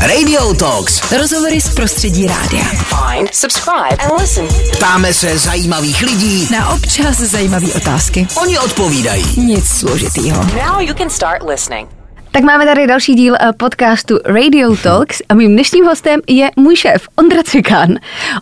Radio Talks. Rozhovory z prostředí rádia. Find, subscribe, and listen. Ptáme se zajímavých lidí, Na občas zajímavé otázky. oni odpovídají. Nic složitýho. Now you can start listening. Tak máme tady další díl eh, podcastu Radio Talks a mým dnešním hostem je můj šéf Ondra Cikán.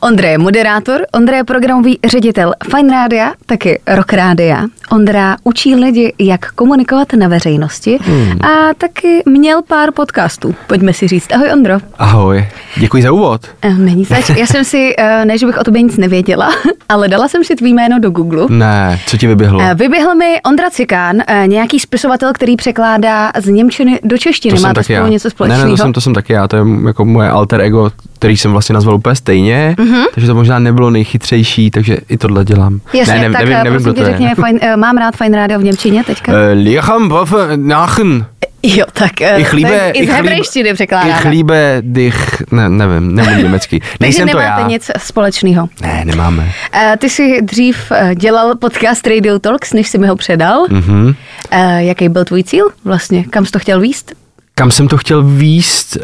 Ondra je moderátor, Ondra je programový ředitel Fine Rádia, taky Rock Rádia. Ondra učí lidi, jak komunikovat na veřejnosti Hmm. a taky měl pár podcastů. Pojďme si říct. Ahoj Ondro. Ahoj, děkuji za úvod. Eh, Není zač. Já jsem si, eh, ne že bych o tobě nic nevěděla, ale dala jsem si tvý jméno do Google. Ne, co ti vyběhlo? Vyběhl mi Ondra Cikán, nějaký spisovatel, který překládá z Němčiny do češtiny. To spolu něco společného? Ne, ne, to jsem, to jsem taky já, to je jako moje alter ego, který jsem vlastně nazval úplně stejně, mm-hmm. takže to možná nebylo nejchytřejší, takže i tohle dělám. Jasně, ne, ne, tak nevím, eh, nevím, prosím tě je. fajn, eh, mám rád Fine Radio v Němčině teďka. Eh, Liecham Waffe Nachen. jo, tak Ich liebe, i z hebrejštiny překládáme. Ich liebe dich, ne, nevím, nemůžu německy. Takže Nejsem to nemáte já. nic společného. Ne, nemáme. Eh, Ty jsi dřív dělal podcast Radio Talks, než jsi mi ho předal. Mhm. Eh, Jaký byl tvůj cíl vlastně? Kam jsi to chtěl výst? Kam jsem to chtěl výst? Uh,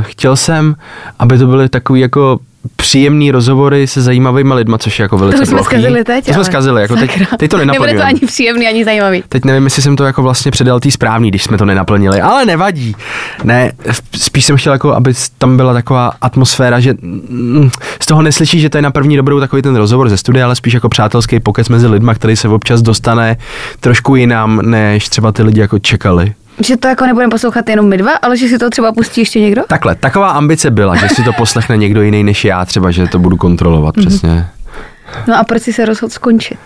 chtěl jsem, aby to byly takový jako příjemný rozhovory se zajímavými lidma, což je jako velice To jsme plochý. zkazili teď. To jsme ale zkazili, jako teď, teď to Nebude to nenaplňujeme. ani příjemný, ani zajímavý. Teď nevím, jestli jsem to jako vlastně předal tý správný, když jsme to nenaplnili, ale nevadí. Ne, spíš jsem chtěl jako, aby tam byla taková atmosféra, že mm, z toho neslyší, že to je na první dobrou takový ten rozhovor ze studia, ale spíš jako přátelský pokec mezi lidma, který se občas dostane trošku jinam, než třeba ty lidi jako čekali. Že to jako nebudeme poslouchat jenom my dva, ale že si to třeba pustí ještě někdo? Takhle, taková ambice byla, že si to poslechne někdo jiný než já, třeba, že to budu kontrolovat, Mhm. přesně. No a proč jsi se rozhodl skončit?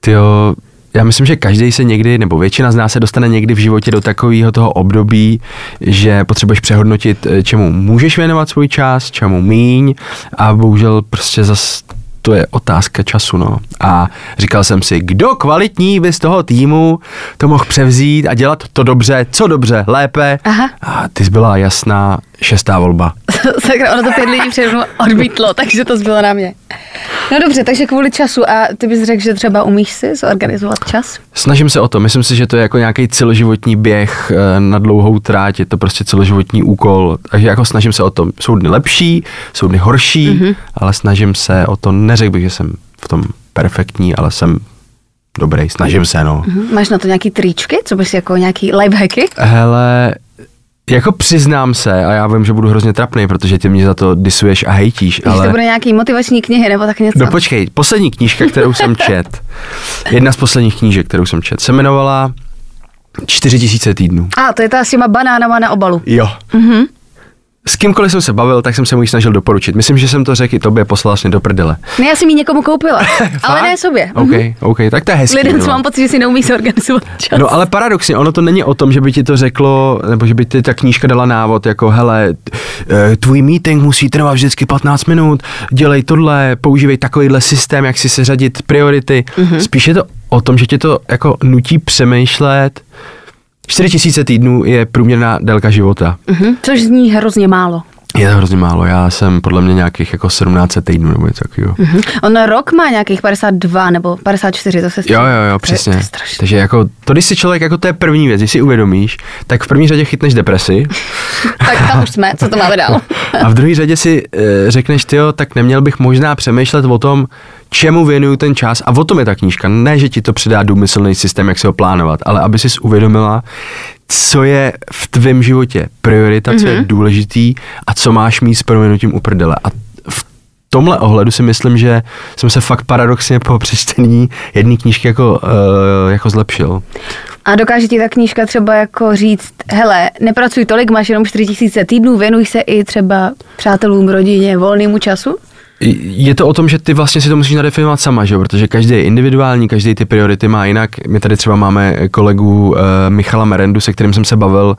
Tyjo, já myslím, že každý se někdy, nebo většina z nás se dostane někdy v životě do takového toho období, že potřebuješ přehodnotit, eh, čemu můžeš věnovat svůj čas, čemu míň a bohužel prostě zas to je otázka času, no. A říkal jsem si, kdo kvalitní by z toho týmu to mohl převzít a dělat to dobře, co dobře, lépe. Aha. A ty jsi byla jasná šestá volba. Sakra, ono to pět lidí přede mnou odmítlo, takže to zbylo na mě. No dobře, takže kvůli času. A ty bys řekl, že třeba umíš si zorganizovat čas? Snažím se o to. Myslím si, že to je jako nějaký celoživotní běh eh, na dlouhou tráť, je to prostě celoživotní úkol. Takže jako snažím se o to. Jsou dny lepší, jsou dny horší, mm-hmm. ale snažím se o to. Neřekl bych, že jsem v tom perfektní, ale jsem dobrý. Snažím se, no. Hm, Máš na to nějaký tričky? Co bys jako nějaký lifehacky? Hele, jako přiznám se, a já vím, že budu hrozně trapný, protože ty mě za to disuješ a hejtíš. Že ale... to bude nějaký motivační knihy nebo tak něco? No počkej, poslední knížka, kterou jsem čet, jedna z posledních knížek, kterou jsem čet, se jmenovala 4000 týdnů. A to je ta s těma banánama na obalu. Jo. Mm-hmm. S kýmkoliv jsem se bavil, tak jsem se mu ji snažil doporučit. Myslím, že jsem to řekl i tobě, poslal vlastně do prdele. Ne, já jsem ji někomu koupila, ale ne sobě. OK, Mhm. OK, tak to je hezký. Lidem, co no. mám pocit, že si neumí zorganizovat čas. No ale paradoxně, ono to není o tom, že by ti to řeklo, nebo že by ti ta knížka dala návod, jako hele, eh, tvůj meeting musí trvat vždycky 15 minut, dělej tohle, používej takovýhle systém, jak si seřadit priority. Mm-hmm. Spíš je to o tom, že tě to jako nutí přemýšlet. 4000 týdnů je průměrná délka života. Mhm. Což zní hrozně málo. Je to hrozně málo, já jsem podle mě nějakých jako 17 týdnů nebo něco takového. Mhm. On rok má nějakých 52 nebo 54, to se Jo, jo, jo, To je- To přesně. je. Takže jako to, když si člověk, jako to je první věc, když si uvědomíš, tak v první řadě chytneš depresi Tak tam už jsme, co to máme dál? a v druhé řadě si e, řekneš, ty tak neměl bych možná přemýšlet o tom, čemu věnuju ten čas. A o tom je ta knížka. Ne, že ti to přidá důmyslný systém, jak se ho plánovat, ale aby si uvědomila, co je v tvém životě priorita, co je důležitý a co máš mít s proměnutím u prdele. A v tomhle ohledu si myslím, že jsem se fakt paradoxně po přečtení jedné knížky jako, uh, jako zlepšil. A dokáže ti ta knížka třeba jako říct, hele, nepracuj tolik, máš jenom 4000 týdnů, věnuj se i třeba přátelům, rodině, volnému času? Je to o tom, že ty vlastně si to musíš nadefinovat sama, že? jo? protože každý je individuální, každý ty priority má jinak. My tady třeba máme kolegu uh, Michala Merendu, se kterým jsem se bavil.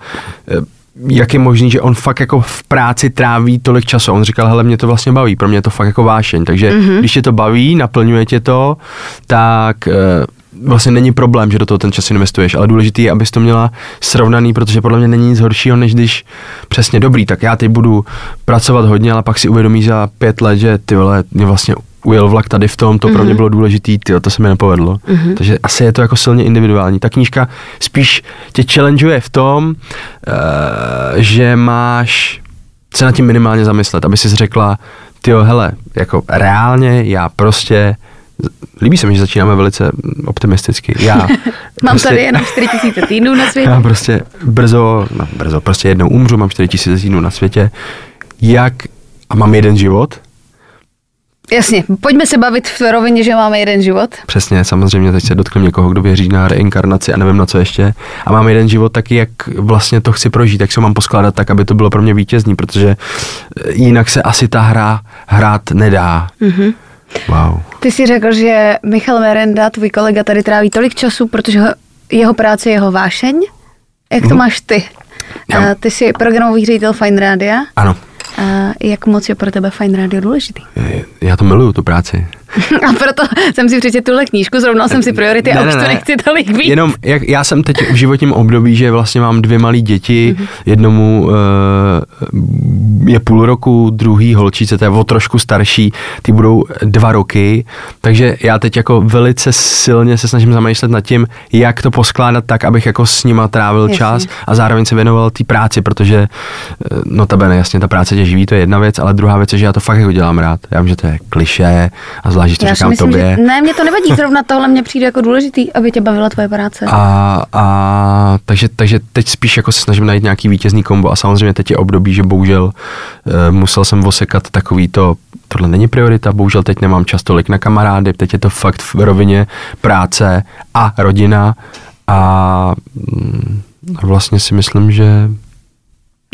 Uh, jak je možný, že on fakt jako v práci tráví tolik času. On říkal, hele, mě to vlastně baví, pro mě je to fakt jako vášeň. Takže mm-hmm. když tě to baví, naplňuje tě to, tak e, vlastně není problém, že do toho ten čas investuješ, ale důležité je, abys to měla srovnaný, protože podle mě není nic horšího, než když přesně dobrý, tak já teď budu pracovat hodně, ale pak si uvědomí za pět let, že ty vole, mě vlastně ujel vlak tady v tom, to mm-hmm. pro mě bylo důležitý, tyjo, to se mi nepovedlo. Mm-hmm. Takže asi je to jako silně individuální. Ta knížka spíš tě challengeuje v tom, uh, že máš se nad tím minimálně zamyslet, aby si řekla, ty hele, jako reálně já prostě Líbí se mi, že začínáme velice optimisticky. Já Mám prostě, tady jenom 4 tisíce týdnů na světě. Já prostě brzo, no brzo, prostě jednou umřu, mám 4 tisíce týdnů na světě. Jak, a mám jeden život, Jasně, pojďme se bavit v rovině, že máme jeden život. Přesně, samozřejmě teď se dotknu někoho, kdo věří na reinkarnaci a nevím na co ještě. A mám jeden život taky, jak vlastně to chci prožít, jak se mám poskládat tak, aby to bylo pro mě vítězný, protože jinak se asi ta hra hrát nedá. Mm-hmm. Wow. Ty jsi řekl, že Michal Merenda, tvůj kolega, tady tráví tolik času, protože ho, jeho práce je jeho vášeň. Jak to mm-hmm. máš ty? Já. A ty jsi programový ředitel Fine Rádia. Ano, A jak moc je pro tebe Fine Radio důležitý? já to miluju, tu práci. A proto jsem si přečetl tuhle knížku, zrovnal jsem si priority a už to nechci tolik víc. Jenom, jak, já jsem teď v životním období, že vlastně mám dvě malé děti, Mhm. jednomu uh, je půl roku, druhý holčice, to je o trošku starší, ty budou dva roky, takže já teď jako velice silně se snažím zamýšlet nad tím, jak to poskládat tak, abych jako s nima trávil Jasně. čas a zároveň se věnoval té práci, protože eh, notabene jasně ta práce tě živí, to je jedna věc, ale druhá věc je, že já to fakt jako dělám rád. Já vím, že to je kliše a zvlášť, že to Já říkám myslím, tobě. že ne, mě to nevadí, zrovna tohle mě přijde jako důležitý, aby tě bavila tvoje práce. A, a takže, takže teď spíš jako se snažím najít nějaký vítězný kombo a samozřejmě teď je období, že bohužel e, musel jsem osekat takový to, tohle není priorita, bohužel teď nemám čas tolik na kamarády, teď je to fakt v rovině práce a rodina a mm, vlastně si myslím, že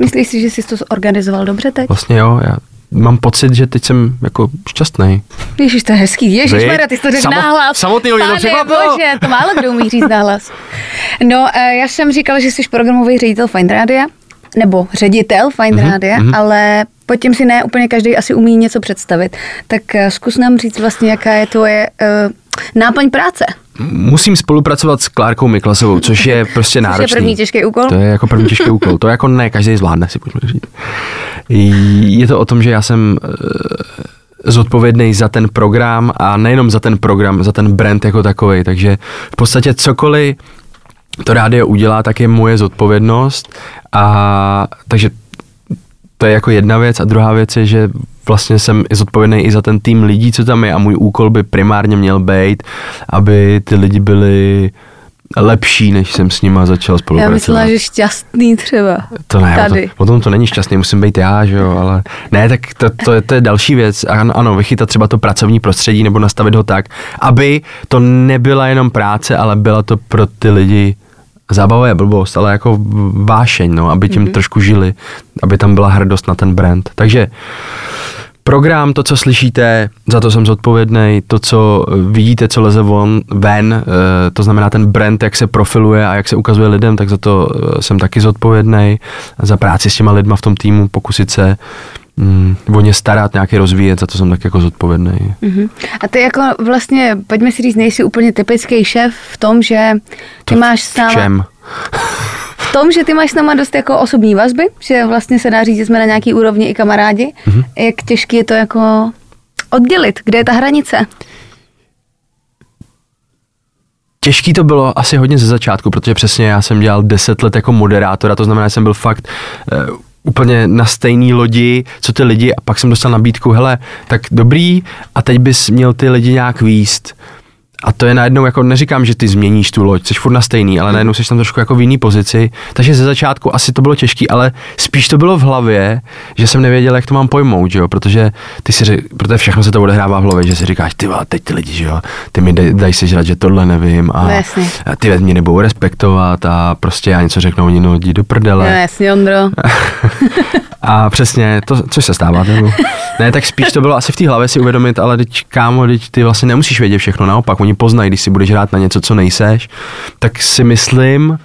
Myslíš si, že jsi to zorganizoval dobře teď? vlastně jo, já mám pocit, že teď jsem jako šťastný. Ježíš, to je hezký. Ježíš, Maria, ty jsi to řekl Samo- nahlas. samotný Pane bože, to málo kdo umí říct nahlas. No, eh, já jsem říkal, že jsi programový ředitel Fine Rádia, nebo ředitel Fine Mhm, Rádia, ale pod tím si ne úplně každý asi umí něco představit. Tak eh, zkus nám říct vlastně, jaká je tvoje uh, náplň práce. Musím spolupracovat s Klárkou Miklasovou, což je prostě náročný. první těžký úkol? To je jako první těžký úkol. To jako ne každý zvládne, si pojďme říct. Je to o tom, že já jsem eh, zodpovědný za ten program a nejenom za ten program, za ten brand jako takový. Takže v podstatě cokoliv to rádio udělá, tak je moje zodpovědnost. A takže to je jako jedna věc a druhá věc je, že vlastně jsem i zodpovědný i za ten tým lidí, co tam je a můj úkol by primárně měl být, aby ty lidi byli lepší, než jsem s nima začal Já spolupracovat. myslela, že šťastný třeba. To ne, Tady. To, potom to není šťastný, musím být já, že jo, ale ne, tak to, to, je, to je další věc. Ano, ano, vychytat třeba to pracovní prostředí nebo nastavit ho tak, aby to nebyla jenom práce, ale byla to pro ty lidi zábava je blbost, ale jako vášeň, no, aby tím mm-hmm. trošku žili, aby tam byla hrdost na ten brand. Takže program, to, co slyšíte, za to jsem zodpovědný, to, co vidíte, co leze von, ven, eh, to znamená ten brand, jak se profiluje a jak se ukazuje lidem, tak za to eh, jsem taky zodpovědný. Za práci s těma lidma v tom týmu, pokusit se mm, o ně starat, nějaký rozvíjet, za to jsem tak jako zodpovědný. Mhm. A ty jako vlastně, pojďme si říct, nejsi úplně typický šéf v tom, že ty To máš s V čem? V tom, že ty máš s náma dost jako osobní vazby, že vlastně se dá říct, že jsme na nějaký úrovni i kamarádi. Mhm. Jak těžký je to jako oddělit, kde je ta hranice? Těžký to bylo asi hodně ze začátku, protože přesně já jsem dělal 10 let jako moderátor a to znamená, že jsem byl fakt uh, úplně na stejné lodi, co ty lidi a pak jsem dostal nabídku, hele, tak dobrý a teď bys měl ty lidi nějak výst. A to je najednou, jako neříkám, že ty změníš tu loď, jsi furt na stejný, ale najednou jsi tam trošku jako v jiný pozici. Takže ze začátku asi to bylo těžký, ale spíš to bylo v hlavě, že jsem nevěděl, jak to mám pojmout, že jo? protože ty si, protože všechno se to odehrává v hlavě, že si říkáš, ty vole, teď ty lidi, že jo, ty mi dej, daj si žrat, že tohle nevím a, No a ty mě nebudou respektovat a prostě já něco řeknu, oni no, jdi do prdele. No jasně, Ondro. A přesně, to, což se stává. Nebo, ne, tak spíš to bylo asi v té hlavě si uvědomit, ale teď kámo, teď ty vlastně nemusíš vědět všechno, naopak, oni poznají, když si budeš hrát na něco, co nejseš, tak si myslím,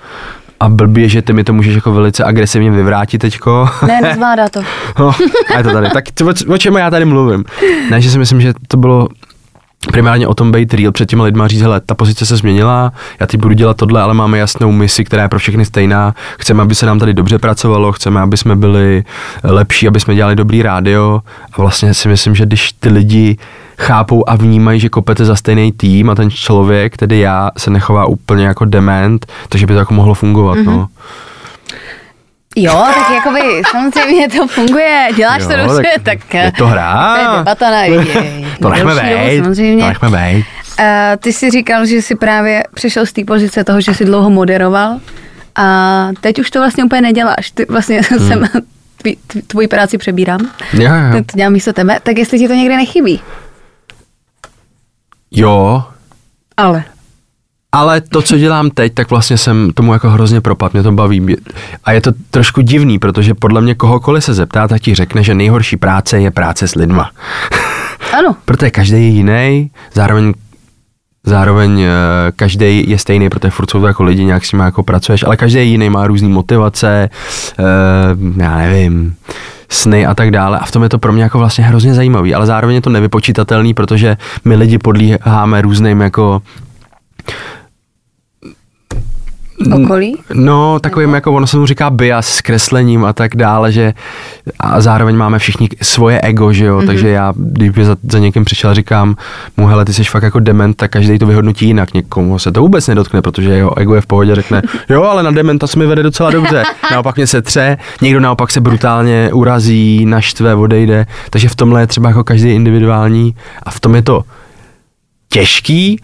a blbě, že ty mi to můžeš jako velice agresivně vyvrátit teďko. Ne, nezvládá to. No, a je to tady. Tak to, o, o čem já tady mluvím? Ne, že si myslím, že to bylo primárně o tom být real před těma lidma říct, hele, ta pozice se změnila, já teď budu dělat tohle, ale máme jasnou misi, která je pro všechny stejná. Chceme, aby se nám tady dobře pracovalo, chceme, aby jsme byli lepší, aby jsme dělali dobrý rádio. A vlastně si myslím, že když ty lidi chápou a vnímají, že kopete za stejný tým a ten člověk, tedy já, se nechová úplně jako dement, takže by to jako mohlo fungovat, mm-hmm. no. Jo, tak jakoby samozřejmě to funguje, děláš Jo, to dobře, tak tak, je to hra. To je debata na To nechme být, samozřejmě. to nechme být. Uh, ty jsi říkal, že jsi právě přešel z té pozice toho, že jsi dlouho moderoval a teď už to vlastně úplně neděláš. Ty vlastně hmm. jsem tvý, tvoji práci přebírám. Jo, jo. To dělám místo tebe. Tak jestli ti to někde nechybí. jo, Ale. Ale to, co dělám teď, tak vlastně jsem tomu jako hrozně propad, mě to baví. A je to trošku divný, protože podle mě kohokoliv se zeptá, tak ti řekne, že nejhorší práce je práce s lidma. Ano. protože každý je jiný, zároveň Zároveň eh, každý je stejný, protože furt jsou to jako lidi, nějak s nimi jako pracuješ, ale každý je jiný, má různé motivace, eh, já nevím, sny a tak dále. A v tom je to pro mě jako vlastně hrozně zajímavý, ale zároveň je to nevypočítatelný, protože my lidi podlíháme různým jako Okolí? No, takovým jako, ono se mu říká bias s kreslením a tak dále, že a zároveň máme všichni svoje ego, že jo, mm-hmm. takže já, když by za, za někým přišel a říkám mu, hele, ty jsi fakt jako dement, tak každý to vyhodnotí jinak, někomu se to vůbec nedotkne, protože jeho ego je v pohodě, řekne, jo, ale na dementa se mi vede docela dobře, naopak mě se tře, někdo naopak se brutálně urazí, naštve, odejde, takže v tomhle je třeba jako každý individuální a v tom je to těžký,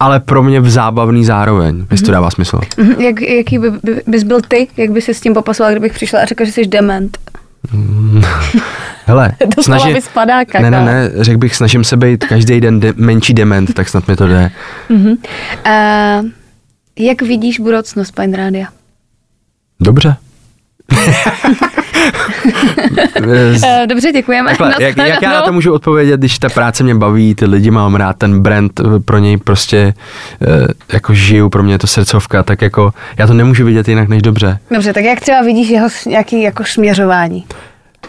ale pro mě v zábavný zároveň, jestli to dává smysl. Mhm, Jak, jaký by, by, bys byl ty, jak by se s tím popasoval, kdybych přišla a řekla, že jsi dement? Hele, Doslova mi spadá kaka. Ne, ne, ne, řekl bych, snažím se být každý den de- menší dement, tak snad mi to jde. Uh, jak vidíš budoucnost Pine Rádia? Dobře. Uh, dobře, děkujeme. Takhle, jak, jak já na to můžu odpovědět, když ta práce mě baví, ty lidi mám rád, ten brand eh, pro něj prostě eh, jako žiju, pro mě je to srdcovka, tak jako já to nemůžu vidět jinak než dobře. Dobře, tak jak třeba vidíš jeho nějaký jako směřování?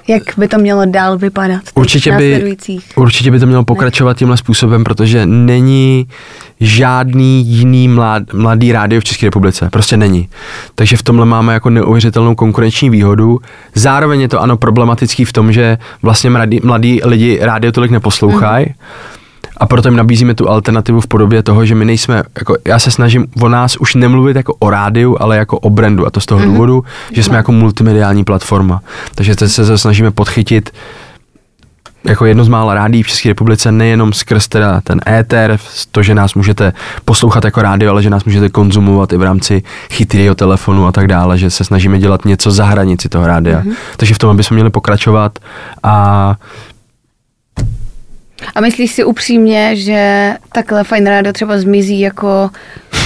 Jak by to mělo dál vypadat? Určitě by, určitě by to mělo pokračovat tímhle způsobem, protože není žádný jiný mlad, mladý rádio v České republice. Prostě není. Takže v tomhle máme jako neuvěřitelnou konkurenční výhodu. Zároveň je to ano problematický v tom, že vlastně mladí, mladí lidi rádio tolik neposlouchají. Mm. A proto jim nabízíme tu alternativu v podobě toho, že my nejsme, jako já se snažím o nás už nemluvit jako o rádiu, ale jako o brandu. A to z toho mm-hmm. důvodu, že jsme jako multimediální platforma. Takže teď se snažíme podchytit jako jedno z mála rádií v České republice, nejenom skrz teda ten éter, to, že nás můžete poslouchat jako rádio, ale že nás můžete konzumovat i v rámci chytrého telefonu a tak dále, že se snažíme dělat něco za hranici toho rádia. Mm-hmm. Takže v tom bychom měli pokračovat a A myslíš si upřímně, že takhle Fine Radio třeba zmizí jako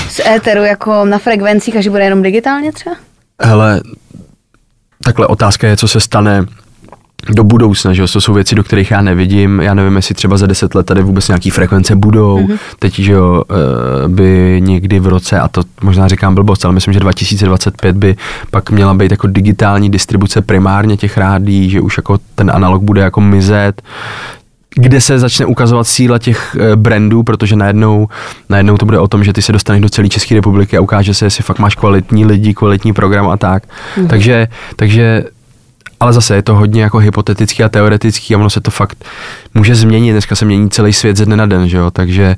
z éteru, jako na frekvencích a že bude jenom digitálně třeba? hele, takhle otázka je, co se stane do budoucna, že jo, to jsou věci, do kterých já nevidím, já nevím, jestli třeba za deset let tady vůbec nějaký frekvence budou, mm-hmm. teď, že jo, eh, by někdy v roce, a to možná říkám blbost, ale myslím, že 2025 by pak měla být jako digitální distribuce primárně těch rádí, že už jako ten analog bude jako mizet, kde se začne ukazovat síla těch eh, brandů, protože najednou, najednou to bude o tom, že ty se dostaneš do celé České republiky a ukáže se, jestli fakt máš kvalitní lidi, kvalitní program a tak. Mm. Takže, takže ale zase je to hodně jako hypotetický a teoretický a ono se to fakt může změnit. Dneska se mění celý svět ze dne na den, že jo? takže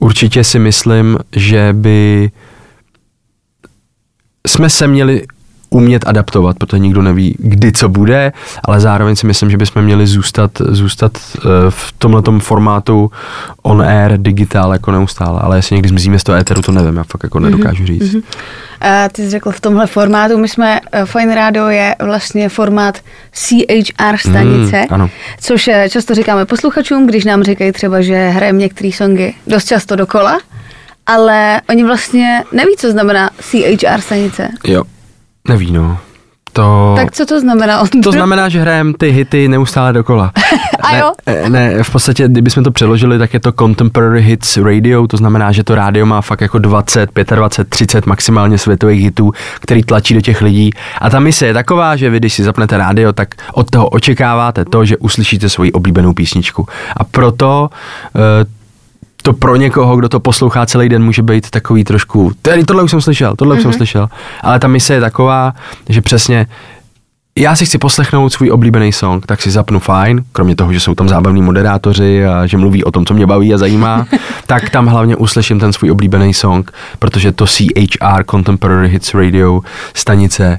určitě si myslím, že by jsme se měli umět adaptovat, protože nikdo neví, kdy co bude, ale zároveň si myslím, že bychom měli zůstat, zůstat eh, v tomhletom formátu on air, digitál jako neustále, ale jestli někdy zmizíme z toho éteru, to nevím, já fakt jako nedokážu říct. Mm-hmm. A ty jsi řekl v tomhle formátu, my jsme, eh, Fine Radio je vlastně formát CHR stanice, Mm, ano. což eh, často říkáme posluchačům, když nám říkají třeba, že hrajeme některé songy dost často dokola, ale oni vlastně neví, co znamená CHR stanice. Jo, neví no. To... Tak co to znamená? To znamená, že hrajeme ty hity neustále dokola. A ne, jo? eh, Ne, v podstatě, kdybychom to přeložili, tak je to Contemporary Hits Radio, to znamená, že to rádio má fakt jako 20, 25, 30 maximálně světových hitů, který tlačí do těch lidí. A ta mise je taková, že vy, když si zapnete rádio, tak od toho očekáváte to, že uslyšíte svoji oblíbenou písničku. A proto eh, to pro někoho, kdo to poslouchá celý den, může být takový trošku, tady tohle už jsem slyšel, tohle už jsem slyšel. Ale ta mise je taková, že přesně já si chci poslechnout svůj oblíbený song, tak si zapnu fajn, kromě toho, že jsou tam zábavní moderátoři a že mluví o tom, co mě baví a zajímá, tak tam hlavně uslyším ten svůj oblíbený song, protože to CHR, Contemporary Hits Radio, stanice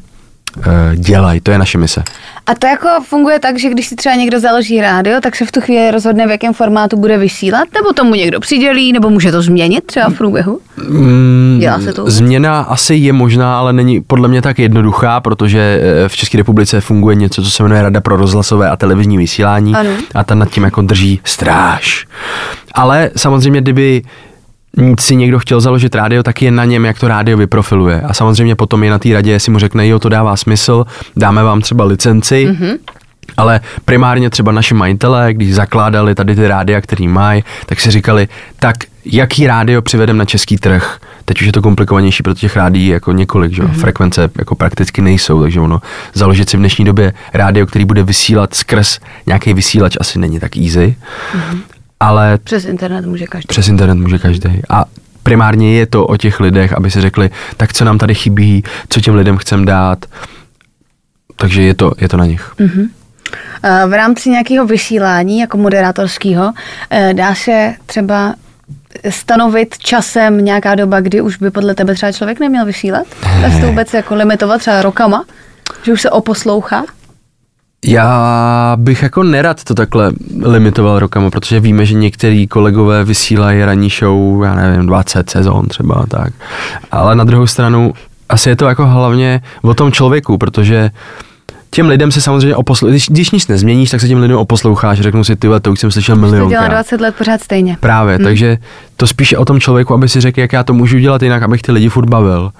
dělají, to je naše mise. A to jako funguje tak, že když si třeba někdo založí rádio, tak se v tu chvíli rozhodne, v jakém formátu bude vysílat, nebo tomu někdo přidělí, nebo může to změnit třeba v průběhu? Mm, Dělá se to? Změna asi je možná, ale není podle mě tak jednoduchá, protože eh, v České republice funguje něco, co se jmenuje Rada pro rozhlasové a televizní vysílání Ano. a ta nad tím jako drží stráž. Ale samozřejmě, kdyby si někdo chtěl založit rádio, tak je na něm, jak to rádio vyprofiluje. A samozřejmě potom je na té radě, jestli mu řekne, jo, to dává smysl, dáme vám třeba licenci, mm-hmm. Ale primárně třeba naši majitelé, když zakládali tady ty rádia, který mají, tak si říkali, tak jaký rádio přivedem na český trh? Teď už je to komplikovanější, protože těch rádií jako několik, že? Mm-hmm. frekvence jako prakticky nejsou, takže ono založit si v dnešní době rádio, který bude vysílat skrz nějaký vysílač, asi není tak easy, mm-hmm. Ale Přes internet může každý. přes internet může každý. A primárně je to o těch lidech, aby si řekli, tak co nám tady chybí, co těm lidem chcem dát. Takže je to, je to na nich. Mm. Eh, V rámci nějakého vysílání, jako moderátorského, eh, dá se třeba stanovit časem nějaká doba, kdy už by podle tebe třeba člověk neměl vysílat? Dá se to vůbec jako limitovat třeba rokama? Že už se oposlouchá? Já bych jako nerad to takhle limitoval rokama, protože víme, že některý kolegové vysílají ranní show, já nevím, 20 sezon třeba tak. Ale na druhou stranu asi je to jako hlavně o tom člověku, protože těm lidem se samozřejmě oposloucháš, když, když nic nezměníš, tak se těm lidem oposloucháš, řeknu si, ty vole, to už jsem slyšel To dělá milionkrát. 20 let pořád stejně. Právě, hmm. takže to spíše o tom člověku, aby si řekl, jak já to můžu dělat jinak, abych ty lidi furt bavil.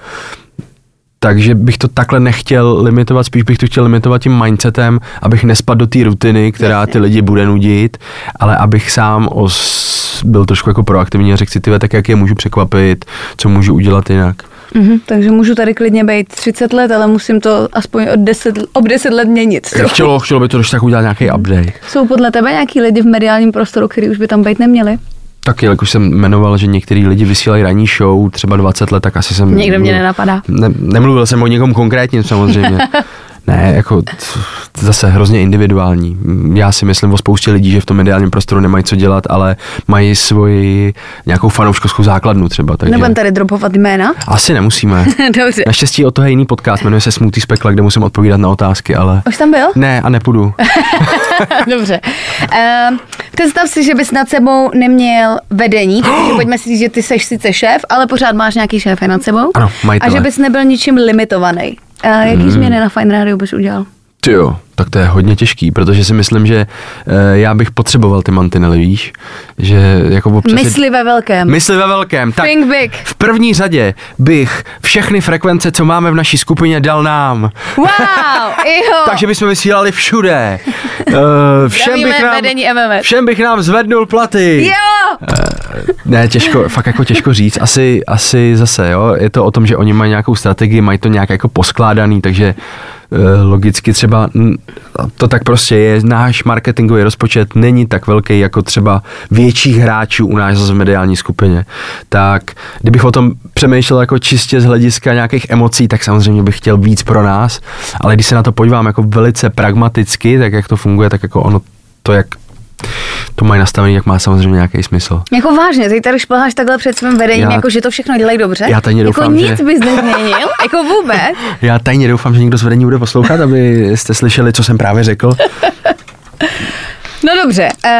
Takže bych to takhle nechtěl limitovat, spíš bych to chtěl limitovat tím mindsetem, abych nespadl do té rutiny, která ty lidi bude nudit, ale abych sám os, byl trošku jako proaktivní a řekl si, tyhle, tak jak je můžu překvapit, co můžu udělat jinak. Mhm, takže můžu tady klidně být 30 let, ale musím to aspoň od 10, ob 10 let měnit. Chtělo, chtělo by to tak udělat nějaký update. Jsou podle tebe nějaký lidi v mediálním prostoru, který už by tam být neměli? Tak jak už jsem jmenoval, že některý lidi vysílají ranní show, třeba 20 let, tak asi jsem... Nikdo mě nenapadá. Ne, nemluvil jsem o někom konkrétním samozřejmě. ne, jako t- zase hrozně individuální. Já si myslím o spoustě lidí, že v tom mediálním prostoru nemají co dělat, ale mají svoji nějakou fanouškovskou základnu třeba. Takže Nebudem tady dropovat jména? asi nemusíme. Dobře. Naštěstí o to je jiný podcast, jmenuje se Smutý z pekla, kde musím odpovídat na otázky, ale... Už tam byl? Ne, a nepůjdu. Dobře. Uh, představ si, že bys nad sebou neměl vedení, protože pojďme si říct, že ty seš sice šéf, ale pořád máš nějaký šéf nad sebou. Ano, majitele. A že bys nebyl ničím limitovaný. Uh, jaký hmm. změny na Fine Radio bys udělal? Ty jo, tak to je hodně těžký, protože si myslím, že e, já bych potřeboval ty mantinely, víš? Že jako občas... Mysli ve velkém. Mysli ve velkém. Tak Think big. v první řadě bych všechny frekvence, co máme v naší skupině, dal nám. Wow, iho. Takže bychom vysílali všude. Uh, všem, bych nám, všem bych nám zvednul platy. Jo! Ne, těžko, fakt jako těžko říct. Asi, asi zase, jo, je to o tom, že oni mají nějakou strategii, mají to nějak jako poskládaný, takže logicky třeba to tak prostě je. Náš marketingový rozpočet není tak velký jako třeba větších hráčů u nás v mediální skupině. Tak kdybych o tom přemýšlel jako čistě z hlediska nějakých emocí, tak samozřejmě bych chtěl víc pro nás, ale když se na to podívám jako velice pragmaticky, tak jak to funguje, tak jako ono to, jak to mají nastavený, jak má samozřejmě nějaký smysl. Jako vážně, ty tady šplháš takhle před svým vedením, Já- jako že to všechno dělají dobře. Já tajně jako doufám, nic že- bys nezměnil, jako vůbec. Já tajně doufám, že někdo z vedení bude poslouchat, aby jste slyšeli, co jsem právě řekl. No dobře, uh,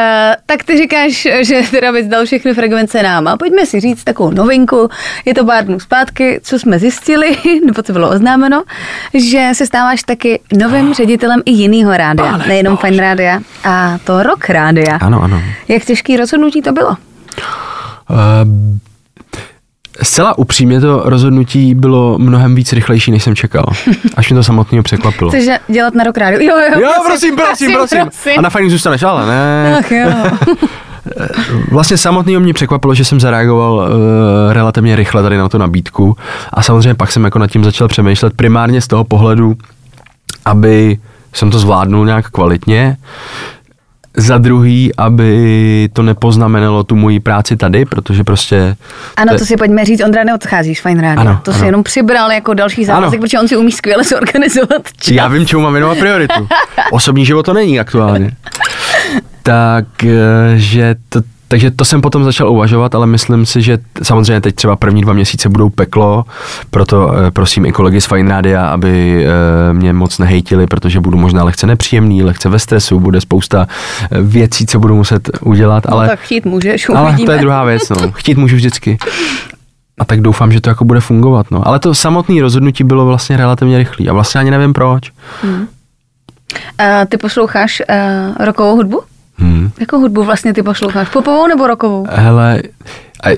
tak ty říkáš, že teda bys dal všechny frekvence nám. A pojďme si říct takovou novinku. Je to pár dnů zpátky, co jsme zjistili, nebo co bylo oznámeno, že se stáváš taky novým ředitelem i jiného rádia, Pane nejenom bože. Fine Rádia, a to Rock Rádia. Ano, ano. Jak těžký rozhodnutí to bylo? Uh, zcela upřímně to rozhodnutí bylo mnohem víc rychlejší, než jsem čekal. Až mě to samotného překvapilo. Chceš dělat na rok rádio? Jo, jo, Jo, prosím, prosím, prosím. A na fajnu zůstaneš, ale ne. Ach jo. Vlastně samotného mě překvapilo, že jsem zareagoval uh, relativně rychle tady na tu nabídku a samozřejmě pak jsem jako nad tím začal přemýšlet primárně z toho pohledu, aby jsem to zvládnul nějak kvalitně, za druhý, aby to nepoznamenalo tu moji práci tady, protože prostě... Ano, to si pojďme říct, Ondra neodcházíš, fajn rádio. Ano, to si ano. jenom přibral jako další závazek, protože on si umí skvěle zorganizovat čas. Já vím, čemu mám věnovat prioritu. Osobní život to není aktuálně. Takže to, takže to jsem potom začal uvažovat, ale myslím si, že samozřejmě teď třeba první dva měsíce budou peklo, proto eh, prosím i kolegy z Fine Rádia, aby eh, mě moc nehejtili, protože budu možná lehce nepříjemný, lehce ve stresu, bude spousta eh, věcí, co budu muset udělat, ale, No, tak chtít můžeš, ale uvidíme. to je druhá věc, no. Chtít můžu vždycky. A tak doufám, že to jako bude fungovat, no. Ale to samotné rozhodnutí bylo vlastně relativně rychlý a vlastně ani nevím proč. A ty posloucháš uh, rokovou hudbu? Hmm. Jakou hudbu vlastně ty posloucháš? Popovou nebo rokovou? Hele,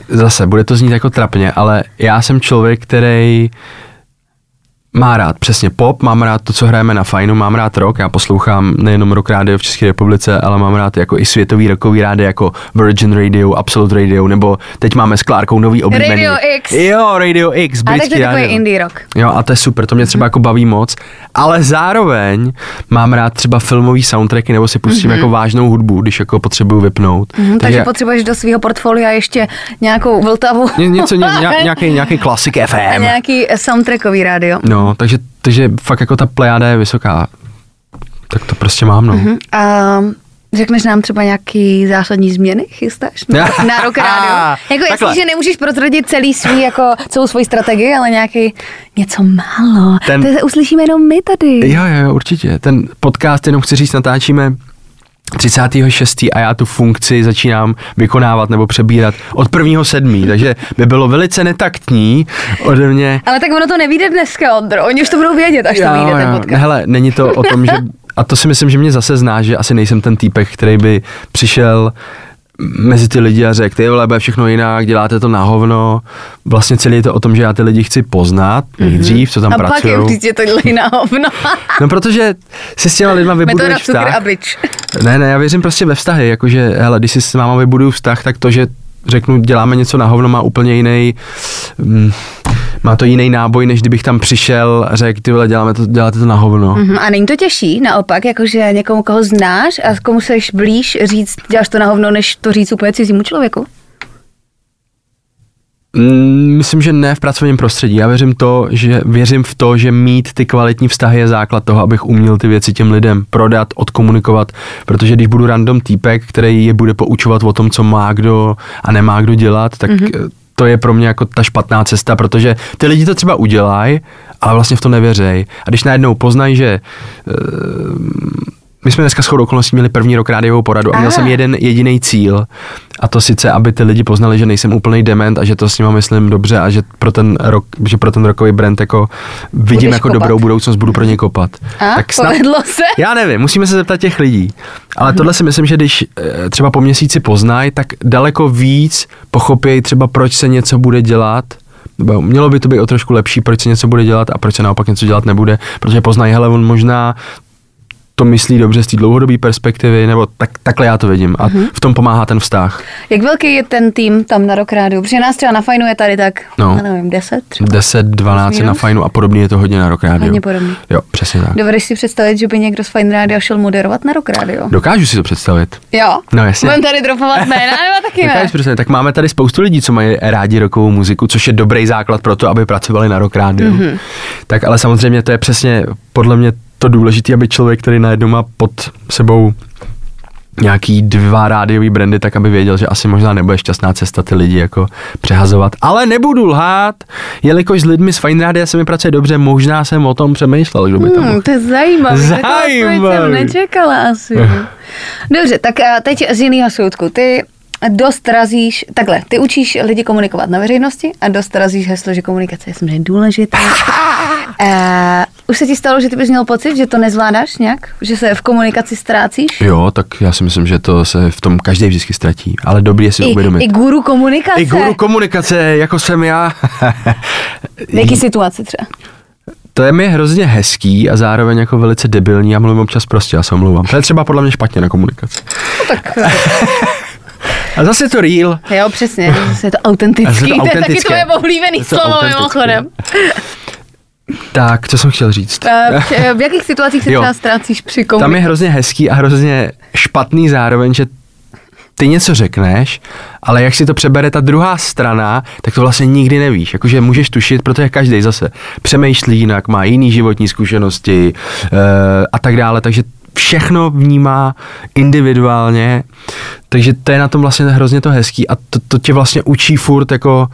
zase, bude to znít jako trapně, ale já jsem člověk, který má rád přesně pop, mám rád to, co hrajeme na fajnu, mám rád rock, já poslouchám nejenom rock rádio v České republice, ale mám rád jako i světový rockový rádio jako Virgin Radio, Absolute Radio, nebo teď máme s Klárkou nový oblíbený. Radio X. Jo, Radio X, A tak to je takový indie rock. Jo, a to je super, to mě třeba jako baví moc, ale zároveň mám rád třeba filmový soundtracky, nebo si pustím jako vážnou hudbu, když jako potřebuju vypnout. Mhm, takže potřebuješ do svého portfolia ještě nějakou Vltavu. Ně, něco, ně, ně, nějaký, nějaký klasik A FM. nějaký soundtrackový rádio. No, takže, takže fakt jako ta plejáda je vysoká. Tak to prostě mám, no. Mhm. A řekneš nám třeba nějaký zásadní změny chystáš na, na rok rádio? Jako Takhle. jestli, že nemůžeš prozradit celý svý, jako celou svoji strategii, ale nějaký něco málo. Ten- To uslyšíme jenom my tady. Jo, jo, jo, určitě. Ten podcast, jenom chci říct, natáčíme 36. a já tu funkci začínám vykonávat nebo přebírat od 1. sedmý, takže by bylo velice netaktní ode mě Ale tak ono to nevíde dneska, Ondro. Oni už to budou vědět, až to vyjde ten podcast. Hele, není to o tom, že... A to si myslím, že mě zase zná, že asi nejsem ten týpek, který by přišel mezi ty lidi a řekl, ty vole, bude všechno jinak, děláte to na hovno. Vlastně celý je to o tom, že já ty lidi chci poznat nejdřív, co tam Mhm. A pak pracují. je to na hovno. No protože si s těma lidma vybuduješ cukr a vztah. bič. Ne, ne, já věřím prostě ve vztahy, jakože, hele, když si s máma vybuduju vztah, tak to, že řeknu, děláme něco na hovno, má úplně jiný, mm, má to jiný náboj, než kdybych tam přišel a řekl, ty vole, děláme to, děláte to na hovno. Mhm, A není to těžší, naopak, jakože někomu, koho znáš a komu seš blíž říct, děláš to na hovno, než to říct úplně cizímu člověku? Mm, Myslím, že ne v pracovním prostředí. Já věřím, to, že, věřím v to, že mít ty kvalitní vztahy je základ toho, abych uměl ty věci těm lidem prodat, odkomunikovat, protože když budu random týpek, který je bude poučovat o tom, co má kdo a nemá kdo dělat, tak mm-hmm. To je pro mě jako ta špatná cesta, protože ty lidi to třeba udělají, ale vlastně v to nevěřej. A když najednou poznají, že eh, my jsme dneska shodou okolností měli první rok rádiovou poradu a měl Aha. jsem jeden jediný cíl a to sice, aby ty lidi poznali, že nejsem úplný dement a že to s nimi myslím dobře a že pro ten rok, že pro ten rokový brand jako vidím Budeš jako kopat. dobrou budoucnost, budu pro ně kopat. A? Povedlo se? Já nevím, musíme se zeptat těch lidí. Ale tohle si myslím, že když eh, třeba po měsíci poznají, tak daleko víc pochopějí třeba, proč se něco bude dělat, nebo mělo by to být o trošku lepší, proč se něco bude dělat a proč se naopak něco dělat nebude, protože poznají, hele, on možná to myslí dobře z té dlouhodobé perspektivy, nebo tak, takhle já to vidím. A v tom pomáhá ten vztah. Jak velký je ten tým tam na rok rádiu? Protože nás třeba na fajnu je tady tak, No. já nevím, 10 třeba. 10, 12 je na fajnu a podobně je to hodně na rok rádio. Hodně podobný. Jo, přesně tak. Dovedeš si představit, že by někdo z Fine Rádia šel moderovat na rok rádio? Dokážu si to představit. Jo. No, jasně. Budeme tady dropovat jména, nebo taky ne? Představit. Tak máme tady spoustu lidí, co mají rádi rokovou muziku, což je dobrý základ pro to, aby pracovali na rádiu. Mhm. Mm-hmm. Tak ale samozřejmě to je přesně podle mě to důležité, aby člověk, který najednou má pod sebou nějaký dva rádiový brandy, tak aby věděl, že asi možná nebude šťastná cesta ty lidi jako přehazovat. Ale nebudu lhát, jelikož s lidmi z Fine Rádia se mi pracuje dobře, možná jsem o tom přemýšlel, kdo by tam mohl. Hmm, to je zajímavé. Zajímavý. jsem nečekala asi. Dobře, tak a teď z jiného soudku. Ty dost razíš, takhle, ty učíš lidi komunikovat na veřejnosti a dost razíš heslo, že komunikace je samozřejmě důležitá. Eh, Už se ti stalo, že ty bys měl pocit, že to nezvládáš nějak? Že se v komunikaci ztrácíš? Jo, tak já si myslím, že to se v tom každý vždycky ztratí, ale dobrý je si I, uvědomit. I guru komunikace. I guru komunikace, jako jsem já. V jaký situaci třeba? To je mi hrozně hezký a zároveň jako velice debilní. Já mluvím občas prostě, já se omlouvám. To je třeba podle mě špatně na komunikaci. No tak, A zase je to real. jo, přesně, zase je to autentický. zase to To je taky autentické. tvoje oblíbený slovo autentické. mimochodem. Tak, co jsem chtěl říct? Eh, v- V jakých situacích se třeba ztrácíš při Tam je komunikaci? hrozně hezký a hrozně špatný zároveň, že ty něco řekneš, ale jak si to přebere ta druhá strana, tak to vlastně nikdy nevíš. Jakože můžeš tušit, protože každý zase přemýšlí jinak, má jiný životní zkušenosti e, a tak dále, takže všechno vnímá individuálně, takže to je na tom vlastně hrozně to hezký a to, to tě vlastně učí furt jako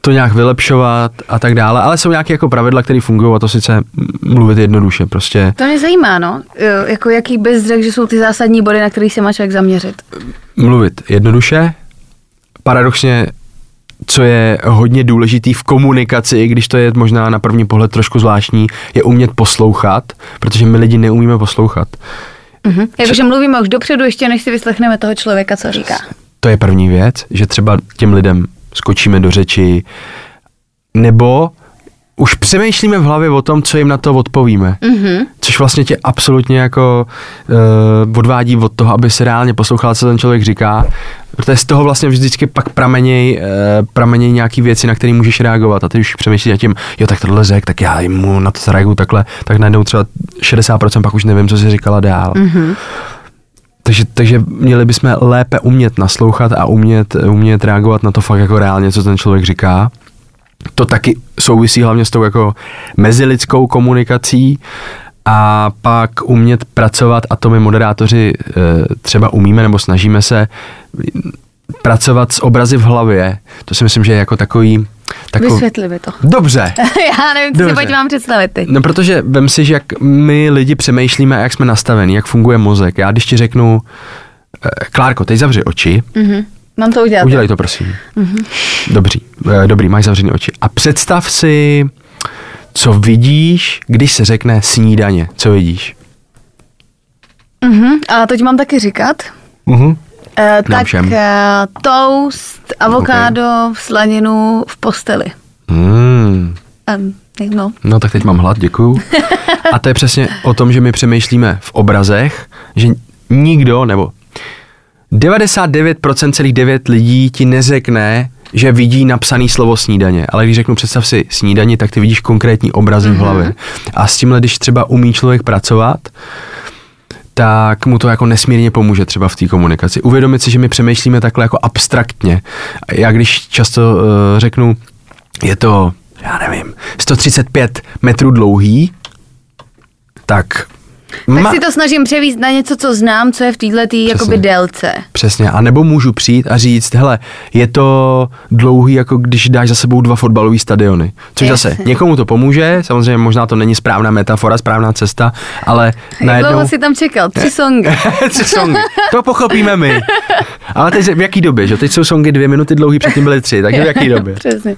to nějak vylepšovat a tak dále, ale jsou nějaké jako pravidla, které fungují a to sice mluvit jednoduše, prostě To mě zajímá, no. Jako jaký bys řekl, že jsou ty zásadní body, na který se má člověk zaměřit? mluvit jednoduše. Paradoxně, co je hodně důležitý v komunikaci, i když to je možná na první pohled trošku zvláštní, je umět poslouchat, protože my lidi neumíme poslouchat. Mhm. Jakože mluvíme už dopředu, ještě než si vyslechneme toho člověka, co říká. To je první věc, že třeba těm lidem skočíme do řeči, nebo už přemýšlíme v hlavě o tom, co jim na to odpovíme. Mm-hmm. Což vlastně tě absolutně jako uh, odvádí od toho, aby se reálně poslouchal, co ten člověk říká. Protože z toho vlastně vždycky pak pramenějí uh, prameněj nějaký věci, na které můžeš reagovat. A ty už přemýšlíš nad tím, jo, tak tohle řek, tak já mu na to zareaguju takhle, tak najednou třeba 60% pak už nevím, co jsi říkala dál. Mm-hmm. Takže, takže měli bychom lépe umět naslouchat a umět, umět reagovat na to fakt jako reálně, co ten člověk říká. To taky souvisí hlavně s tou jako mezilidskou komunikací a pak umět pracovat, a to my moderátoři e, třeba umíme nebo snažíme se pracovat s obrazy v hlavě. To si myslím, že je jako takový... takový Vysvětli mi to. Dobře. Já nevím, co si Dobře. pojď mám představit teď. No protože vem si, že jak my lidi přemýšlíme jak jsme nastavení, jak funguje mozek. Já když ti řeknu, eh, Klárko, teď zavři oči, Mhm. Mám to udělat. udělej to prosím. Dobrý, eh, dobrý, máš zavřený oči. A představ si, co vidíš, když se řekne snídaně. Co vidíš? Mhm. A to ti mám taky říkat. Uh-huh. E, tak všem. e, toast, avokádo, slaninu v posteli. Mm. Um, no. No tak teď mám hlad, děkuju. A to je přesně o tom, že my přemýšlíme v obrazech, že nikdo, nebo 99% celých 9 lidí ti neřekne, že vidí napsaný slovo snídaně. Ale když řeknu představ si snídaně, tak ty vidíš konkrétní obrazy mm-hmm. v hlavě. A s tímhle, když třeba umí člověk pracovat, tak mu to jako nesmírně pomůže třeba v té komunikaci. Uvědomit si, že my přemýšlíme takhle jako abstraktně. Já když často uh, řeknu, je to, já nevím, 135 metrů dlouhý, tak... Tak si to snažím převíst na něco, co znám, co je v této jakoby délce. Přesně, a nebo můžu přijít a říct, hele, je to dlouhý, jako když dáš za sebou dva fotbalové stadiony. Což Jasně. zase někomu to pomůže, samozřejmě možná to není správná metafora, správná cesta, ale Jak najednou... dlouho jsi tam čekal? Tři songy. Tři songy. To pochopíme my. Ale teď v jaký době, že? Teď jsou songy dvě minuty dlouhý, předtím byly tři, takže v jaký době? Přesně.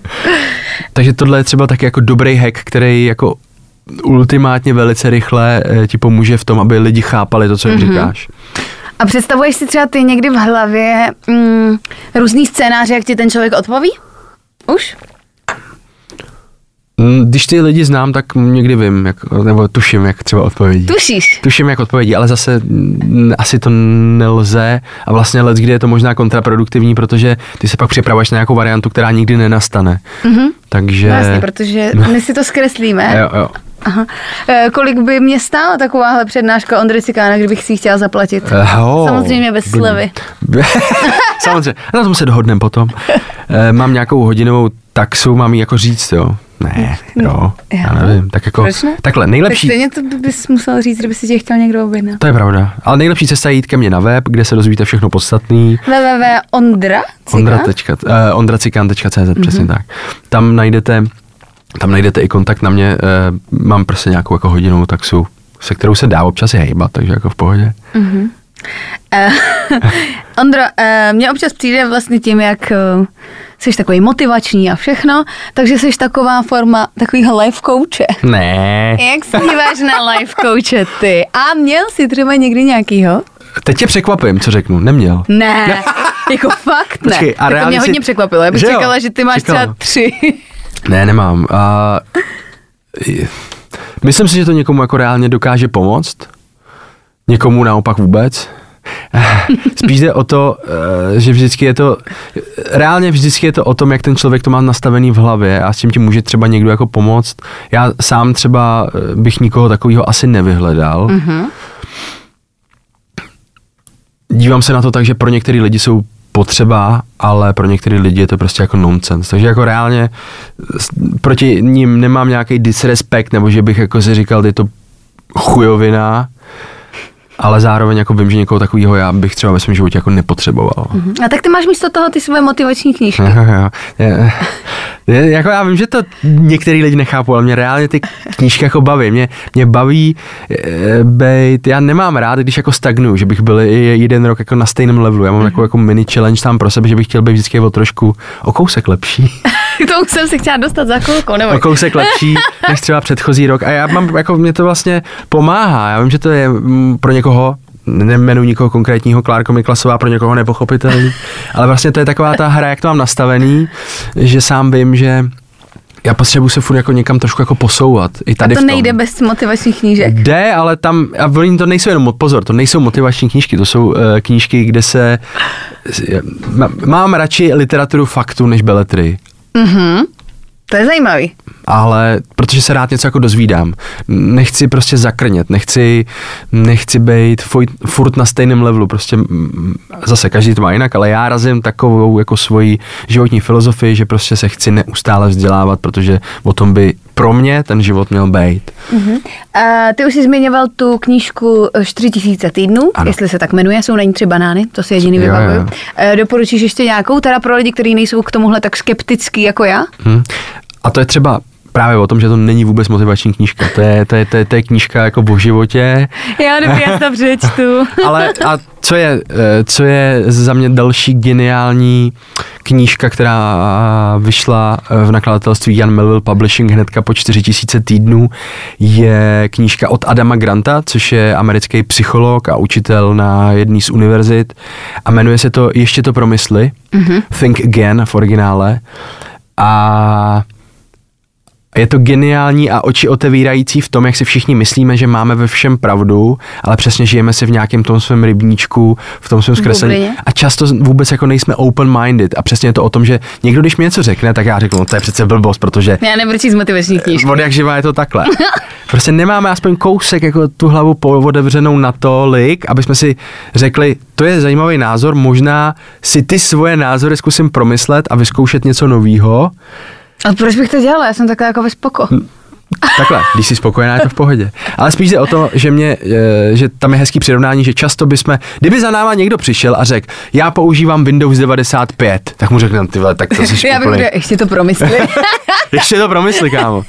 Takže tohle je třeba taky jako dobrý hack, který jako ultimátně velice rychle eh, ti pomůže v tom, aby lidi chápali to, co jim mm-hmm. říkáš. A představuješ si třeba ty někdy v hlavě mm, různý scénáře, jak ti ten člověk odpoví? Už? Mm, Když ty lidi znám, tak někdy vím, jak, nebo tuším, jak třeba odpovědí. Tušíš? Tuším, jak odpovědí, ale zase mm, asi to nelze a vlastně let, kdy je to možná kontraproduktivní, protože ty se pak připravuješ na nějakou variantu, která nikdy nenastane. Mm-hmm. Takže... No jasně, protože my si to zkreslíme. Jo, jo. Aha. E, kolik by mě stála takováhle přednáška Ondry Cikána, kdybych si ji chtěla zaplatit? Oh, Samozřejmě bez slevy. Samozřejmě, na tom se dohodneme potom. Eh, mám nějakou hodinovou taxu, mám ji jako říct, jo. Ne, jo, já nevím. Tak jako, Proč ne? takhle, Tak nejlepší, stejně to bys musel říct, kdyby si tě chtěl někdo objednat. to je pravda, ale nejlepší cesta je jít ke mně na web, kde se dozvíte všechno podstatný. www.ondra Ondra. Uh, ondracikan.cz, mm-hmm. přesně tak. Tam najdete, tam najdete i kontakt na mě, uh, mám prostě nějakou jako hodinovou taxu, se kterou se dá občas i hejbat, takže jako v pohodě. Eh, Ondro, eh, mně občas přijde vlastně tím, jak eh, jsi takový motivační a všechno, takže jsi taková forma takového life coache. Ne. Jak se díváš na life coache ty? A měl jsi třeba někdy nějakýho? Teď tě překvapím, co řeknu. Neměl. Ne, jako fakt ne. Počkej, a tak to mě si- hodně překvapilo. Já bych Že jo? čekala, že ty máš Čekala. třeba tři. Ne, nemám. A myslím si, že to někomu jako reálně dokáže pomoct. Někomu naopak vůbec. Spíš jde o to, eh, že vždycky je to, reálně vždycky je to o tom, jak ten člověk to má nastavený v hlavě a s tím ti může třeba někdo jako pomoct. Já sám třeba eh, bych nikoho takového asi nevyhledal. Mm-hmm. Dívám se na to tak, že pro některé lidi jsou potřeba, ale pro některé lidi je to prostě jako nonsense. Takže jako reálně proti ním nemám nějaký disrespekt, nebo že bych jako si říkal, je to chujovina, ale zároveň jako vím, že někoho takového já bych třeba ve svém životě jako nepotřeboval. A tak ty máš místo toho ty svoje motivační knížky. Jako já vím, že to některý lidi nechápou, ale mě reálně ty knížky jako baví. Mě, mě baví e, bejt, já nemám rád, když jako stagnuju, že bych byl jeden rok jako na stejném levelu. Já mám takovou jako mini challenge tam pro sebe, že bych chtěl být vždycky o trošku o kousek lepší. to už jsem si chtěla dostat za chvilku, nebo? o kousek lepší než třeba předchozí rok. A já mám, jako mě to vlastně pomáhá. Já vím, že to je mm, pro někoho, nemenuji nikoho konkrétního, Klárko Miklasová, pro někoho nepochopitelný, ale vlastně to je taková ta hra, jak to mám nastavený, že sám vím, že já potřebuji se furt jako někam trošku jako posouvat. I tady to v tom. nejde bez motivačních knížek. Jde, ale tam, a oni to nejsou jenom, pozor, to nejsou motivační knížky, to jsou uh, knížky, kde se, má- mám radši literaturu faktu než beletry. To je zajímavý. Ale protože se rád něco jako dozvídám. Nechci prostě zakrnět, nechci, nechci být furt na stejném levelu, prostě mm, zase každý to má jinak, ale já razím takovou jako svoji životní filozofii, že prostě se chci neustále vzdělávat, protože o tom by pro mě ten život měl být. A ty už jsi zmiňoval tu knížku eh, 4000 týdnů, Ano. jestli se tak jmenuje, jsou na ní tři banány, to si jediný vybavuju. Eh, Doporučíš ještě nějakou, teda pro lidi, kteří nejsou k tomuhle tak skeptický jako já? Hm. A to je třeba právě o tom, že to není vůbec motivační knížka. To je, to je, to je, to je knížka jako o životě, Já dobrý, já to přečtu. Ale a co je, eh, co je za mě další geniální knížka, která vyšla eh, v nakladatelství Jan Melville Publishing hnedka po 4000 týdnů, je knížka od Adama Granta, což je americký psycholog a učitel na jedné z univerzit a jmenuje se to Ještě to promysli, mm-hmm. Think Again v originále. A je to geniální a oči otevírající v tom, jak si všichni myslíme, že máme ve všem pravdu, ale přesně žijeme si v nějakém tom svém rybníčku, v tom svém zkreslení. A často vůbec jako nejsme open-minded. A přesně je to o tom, že někdo, když mi něco řekne, tak já řeknu, no to je přece blbost, protože Já nebudu číst motivační knížky. od jak živá je to takhle. Prostě nemáme aspoň kousek jako tu hlavu otevřenou na tolik, aby jsme si řekli, to je zajímavý názor, možná si ty svoje názory zkusím promyslet a vyzkoušet něco nového. A proč bych to dělala? Já jsem taková jako ve spoko. Takhle, když jsi spokojená, je to v pohodě. Ale spíš jde o to, že, mě, eh, že tam je hezký přirovnání, že často bychom, kdyby za náma někdo přišel a řekl, já používám Windows 95, tak mu řekneme, ty vole, tak to jsi Já bych úplný, řekla, ještě to promysli. ještě to promysli, kámo.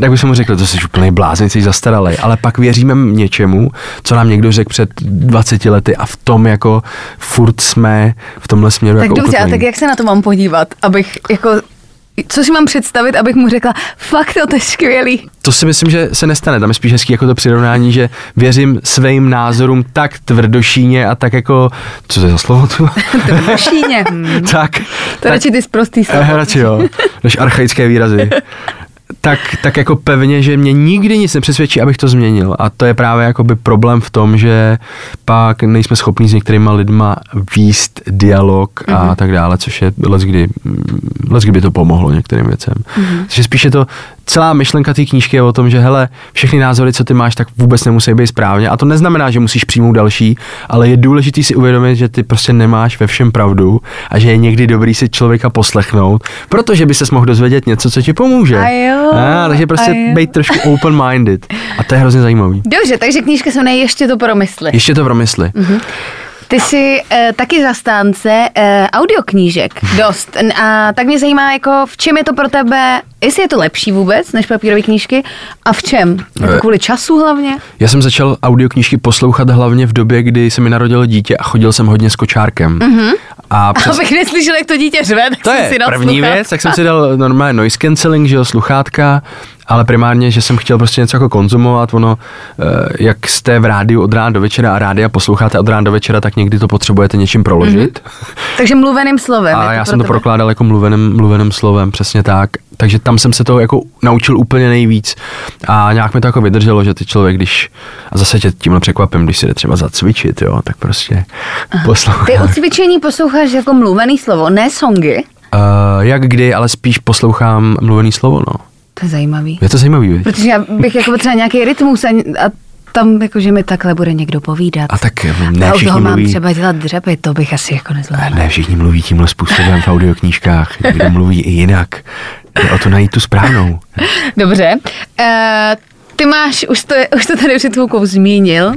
Tak bych mu řekl, to jsi úplný blázen, jsi zastaralej. Ale pak věříme něčemu, co nám někdo řekl před 20 lety a v tom jako furt jsme v tomhle směru tak jako dobře, ukotvení. tak jak se na to mám podívat, abych jako co si mám představit, abych mu řekla, fakt to, je skvělý. To si myslím, že se nestane. Tam je spíš hezký jako to přirovnání, že věřím svým názorům tak tvrdošíně a tak jako, co to je za slovo tu? Tvrdošíně. Hmm. tak. To tak, radši ty zprostý slovo. Eh, radši jo, než archaické výrazy. Tak, tak jako pevně, že mě nikdy nic nepřesvědčí, abych to změnil. A to je právě jakoby problém v tom, že pak nejsme schopní s některýma lidma výst dialog a Mhm. tak dále, což je let, kdy, let, kdy by to pomohlo některým věcem. Mhm. Takže spíše to, celá myšlenka té knížky je o tom, že hele, všechny názory, co ty máš, tak vůbec nemusí být správně. A to neznamená, že musíš přijmout další, ale je důležité si uvědomit, že ty prostě nemáš ve všem pravdu a že je někdy dobrý si člověka poslechnout, protože by se mohl dozvědět něco, co ti pomůže. A jo, A, takže prostě a jo. být trošku open-minded. A to je hrozně zajímavý. Dobře, takže knížka se jmenuje Ještě to promysli. Ještě to promysli. Ty jsi uh, taky zastánce uh, audioknížek dost. A tak mě zajímá, jako v čem je to pro tebe, jestli je to lepší vůbec než papírové knížky a v čem? Eh. kvůli času hlavně? Já jsem začal audioknížky poslouchat hlavně v době, kdy se mi narodilo dítě a chodil jsem hodně s kočárkem. Mm-hmm. A přes, Abych neslyšel, jak to dítě řve, tak to jsem je si dal první sluchátka. věc, tak jsem si dal normálně noise cancelling, že jo, sluchátka, ale primárně, že jsem chtěl prostě něco jako konzumovat, ono, eh, jak jste v rádiu od rána do večera a rádia posloucháte od rána do večera, tak někdy to potřebujete něčím proložit. Takže mluveným slovem. A já pro jsem to prokládal jako mluveným, mluveným slovem, přesně tak. Takže tam jsem se toho jako naučil úplně nejvíc. A nějak mi to jako vydrželo, že ty člověk, když, a zase tě tímhle překvapím, když si jde třeba zacvičit, jo, tak prostě poslouchá. Ty u cvičení posloucháš jako mluvený slovo, ne songy. Uh, jak kdy, ale spíš poslouchám mluvený slovo, no. To je zajímavý. Je to zajímavý, viď? Protože já bych jako potřeba nějaký rytmus a, a tam jako, že mi takhle bude někdo povídat. A tak eh, a ne toho všichni mám mluví, třeba dělat dřepy, to bych asi jako nezvládla. ne všichni mluví tímhle způsobem v audioknížkách, někdo mluví i jinak. Jde o to najít tu správnou. Dobře. Uh, ty máš, už to, už to tady před chvilkou zmínil,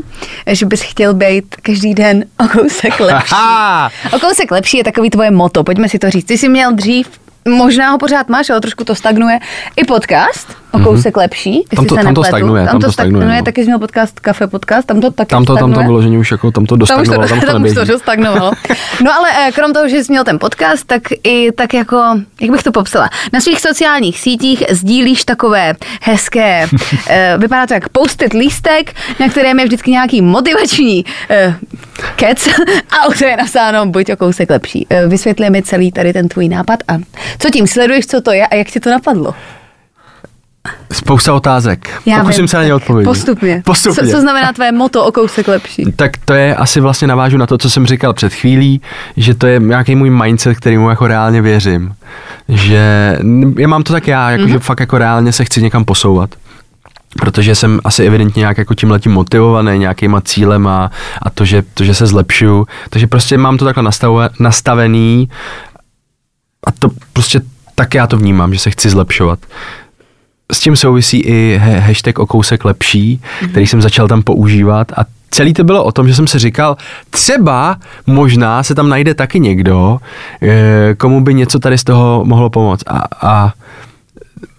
že bys chtěl být každý den o kousek lepší. Haha! O kousek lepší je takový tvoje moto, pojďme si to říct. Ty jsi měl dřív, možná ho pořád máš, ale trošku to stagnuje, i podcast o kousek lepší. jestli Tam to- se tam to stagnuje, tam to stagnuje, no. taky jsi měl podcast Kafe podcast, tam to taky Tam to, tam to stagnuje. vyloženě už jako, tam to Tam už to, dostagnovalo, tam to tam už to dostagnovalo. No ale eh, krom toho, že jsi měl ten podcast, tak i tak jako, jak bych to popsala, na svých sociálních sítích sdílíš takové hezké, eh, vypadá to jak postit lístek, na kterém je vždycky nějaký motivační eh, kec a u toho je napsáno buď o kousek lepší. Vysvětli mi celý tady ten tvůj nápad a co tím sleduješ, co to je a jak ti to napadlo? Spousta otázek. Já Pokusím vím. se na ně odpovědět. Postupně. Postupně. Co, co znamená tvoje moto o kousek lepší? Tak to je asi vlastně navážu na to, co jsem říkal před chvílí, že to je nějaký můj mindset, kterýmu jako reálně věřím. Že já mám to tak já, jako, mm-hmm. že fakt jako reálně se chci někam posouvat. Protože jsem asi evidentně nějak jako tímhletím motivovaný nějakýma cílem a, a to, že, to, že se zlepšuju. Takže prostě mám to takhle nastave, nastavený a to prostě tak já to vnímám, že se chci zlepšovat. S tím souvisí i hashtag o kousek lepší, mm-hmm. který jsem začal tam používat a celý to bylo o tom, že jsem si říkal, třeba možná se tam najde taky někdo, eh, komu by něco tady z toho mohlo pomoct. A, a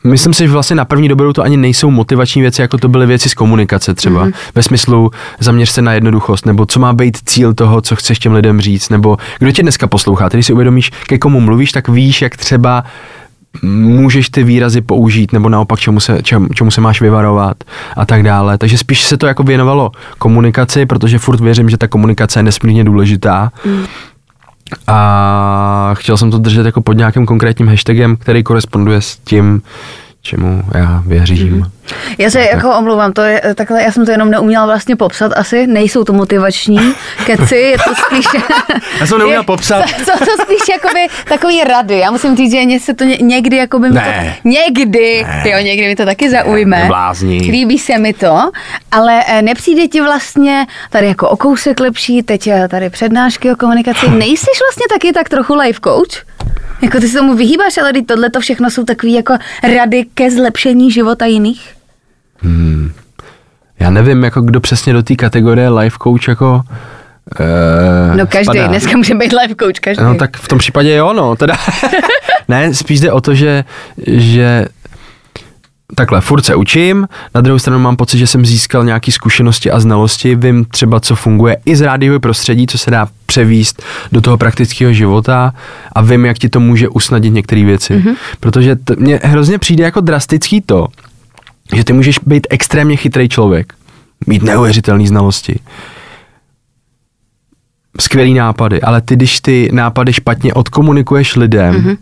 Myslím si, že vlastně na první dobrou to ani nejsou motivační věci, jako to byly věci z komunikace třeba. Mm-hmm. Ve smyslu zaměř se na jednoduchost, nebo co má být cíl toho, co chceš těm lidem říct, nebo kdo tě dneska poslouchá. Když si uvědomíš, ke komu mluvíš, tak víš, jak třeba můžeš ty výrazy použít, nebo naopak čemu se, čem, čemu se máš vyvarovat a tak dále. Takže spíš se to jako věnovalo komunikaci, protože furt věřím, že ta komunikace je nesmírně důležitá. Mm. A chtěl jsem to držet jako pod nějakým konkrétním hashtagem, který koresponduje s tím, čemu já věřím. Mm. Já se jako omlouvám, to je takhle, já jsem to jenom neuměla vlastně popsat asi, nejsou to motivační keci, je to spíš... Já jsem neuměl je- popsat. Jsou to spíš jakoby takový rady, já musím říct, že se to ně, někdy jakoby mi Ne. to, někdy, ne. jo, někdy mi to taky zaujme. neblázni. Líbí se mi to, ale eh, nepřijde ti vlastně tady jako o kousek lepší, teď eh, tady přednášky o komunikaci, nejsiš vlastně taky tak trochu life coach? Jako ty se tomu vyhýbáš, ale tohle to všechno jsou takový jako rady ke zlepšení života jiných? Já nevím, jako kdo přesně do té kategorie life coach jako uh, No každý, spadá. dneska může být life coach, každý. No tak v tom případě jo, no, teda. ne, spíš jde o to, že, že takhle, furt se učím, na druhou stranu mám pocit, že jsem získal nějaké zkušenosti a znalosti, vím třeba, co funguje i z rádiového prostředí, co se dá převíst do toho praktického života a vím, jak ti to může usnadnit některé věci. Mm-hmm. Protože t- mně hrozně přijde jako drastický to, že ty můžeš být extrémně chytrý člověk, mít neuvěřitelné znalosti, skvělý nápady, ale ty, když ty nápady špatně odkomunikuješ lidem, mm-hmm.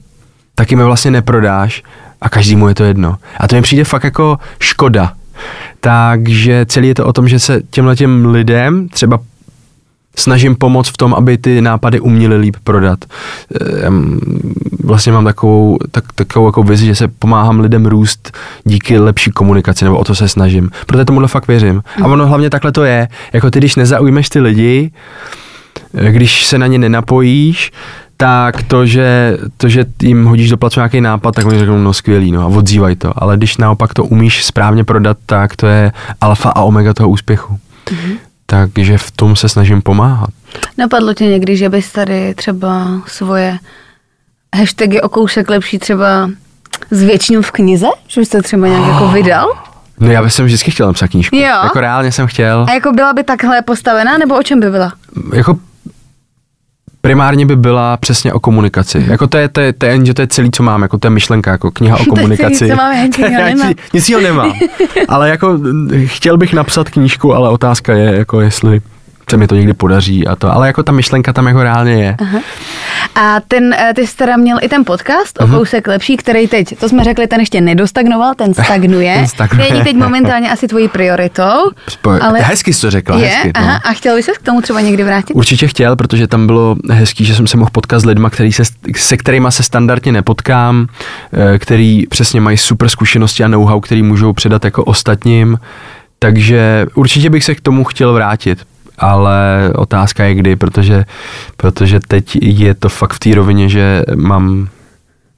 tak jim je vlastně neprodáš a každému je to jedno. A to mi přijde fakt jako škoda. Takže celý je to o tom, že se těmhle těm lidem třeba snažím pomoct v tom, aby ty nápady uměli líp prodat. Ehm, Vlastně mám takovou, tak, takovou jako vizi, že se pomáhám lidem růst díky lepší komunikaci, nebo o to se snažím. Protože tomuhle fakt věřím. A ono hlavně takhle to je. Jako ty, když nezaujmeš ty lidi, eh, když se na ně nenapojíš, tak to, že, to, že jim hodíš do placu nějaký nápad, tak oni řeknou, no skvělý, no a odzývaj to. Ale když naopak to umíš správně prodat, tak to je alfa a omega toho úspěchu. Mm-hmm. Takže v tom se snažím pomáhat. Napadlo tě někdy, že bys tady třeba svoje hashtagy o kousek lepší třeba zvětšnil v knize? Že bys to třeba nějak jako vydal? No já bych jsem vždycky chtěl napsat knížku. Jo. Jako reálně jsem chtěl. A jako byla by takhle postavená, nebo o čem by byla? Jako primárně by byla přesně o komunikaci. Jako to je, to je, to je, to je celý, co mám, jako to je myšlenka, jako kniha o To je celý, komunikaci. co mám, jenže já nemám. nic, jiného nemám. ale jako eh, chtěl bych napsat knížku, ale otázka je, jako jestli se mi to někdy podaří a to, ale jako ta myšlenka tam jako reálně je. A ten, eh, ty jsi teda měl i ten podcast Mhm. o kousek lepší, který teď, to jsme řekli, ten ještě nedostagnoval, ten stagnuje. Ten stagnuje. Není teď momentálně asi tvojí prioritou. Spo- ale Hezky jsi to řekla, je, hezky. aha, No. a chtěl bys se k tomu třeba někdy vrátit? Určitě chtěl, protože tam bylo hezký, že jsem se mohl potkat s lidma, který se, se kterými se standardně nepotkám, eh, který přesně mají super zkušenosti a know-how, který můžou předat jako ostatním. Takže určitě bych se k tomu chtěl vrátit. Ale otázka je kdy, protože, protože teď je to fakt v té rovině, že mám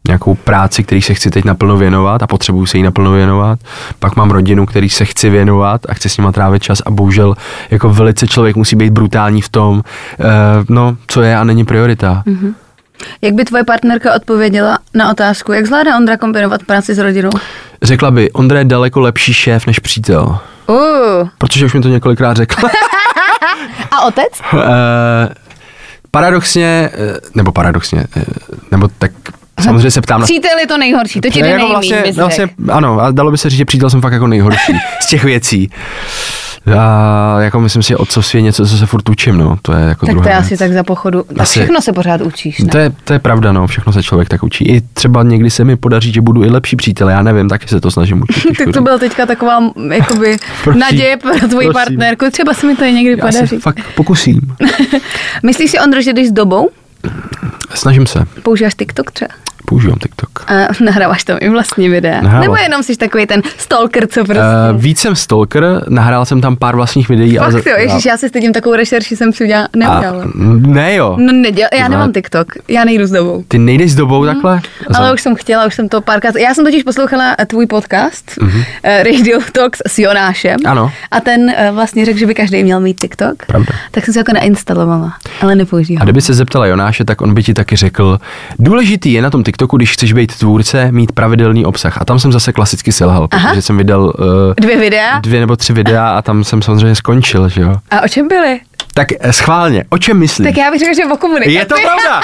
nějakou práci, který se chci teď naplno věnovat a potřebuju se jí naplno věnovat. Pak mám rodinu, který se chci věnovat a chci s nima trávit čas a bohužel jako velice člověk musí být brutální v tom, uh, no, co je a není priorita. Mm. Jak by tvoje partnerka odpověděla na otázku, jak zvládá Ondra kombinovat práci s rodinou? Řekla by, Ondra je daleko lepší šéf než přítel. Uh. Protože už mi to několikrát řekla. A otec? uh, paradoxně, eh, nebo paradoxně, eh, nebo tak samozřejmě se ptám Přítel je to nejhorší, to ti jde jako nejmíň, vlastně, vlastně, ano, a dalo by se říct, že přítel jsem fakt jako nejhorší z těch věcí. A jako myslím si, otcovství je něco, co se furt učím, no. To je jako Tak to druhá je věc. asi tak za pochodu. Tak Asi- všechno se pořád učíš, ne? To je, to je pravda, no, všechno se člověk tak učí. I třeba někdy se mi podaří, že budu i lepší přítel, já nevím, taky se to snažím učit. Tak to byla teďka taková jakoby Prosím, naděje pro tvoji prosím. partnerku. Třeba se mi to i někdy Já se podaří. fakt pokusím. Myslíš si, Ondro, že jdeš s dobou? Snažím se. Používáš TikTok třeba? Používám TikTok. A nahráváš tam i vlastní videa? Nahrávám. Nebo jenom jsi takový ten stalker, co prostě... Uh, víc jsem stalker, nahrál jsem tam pár vlastních videí. ale Fakt za- jo, ježiš, já si stydím takovou rešerši, jsem si udělala, a, neudělala. ne jo. No neděl, já nemám. TikTok, já nejdu s dobou. Ty nejdeš s dobou takhle? Mhm. Ale už jsem chtěla, už jsem to párkrát. Já jsem totiž poslouchala eh, tvůj podcast mm-hmm. Radio Talks s Jonášem. Ano. A ten vlastně řekl, že by každý měl mít TikTok. Pravda. Tak jsem si jako nainstalovala, ale A nepoužívám. kdyby se zeptala Jonáše, tak on by ti taky řekl, důležitý je na tom TikToku, když chceš být tvůrce, mít pravidelný obsah. A tam jsem zase klasicky selhal, Aha. protože jsem vydal uh, Dvě videa? dvě nebo tři videa a tam jsem samozřejmě skončil, že jo. A o čem byly? Tak eh, schválně, o čem myslíš? Tak já bych řekla, že o komunikaci. Je to pravda?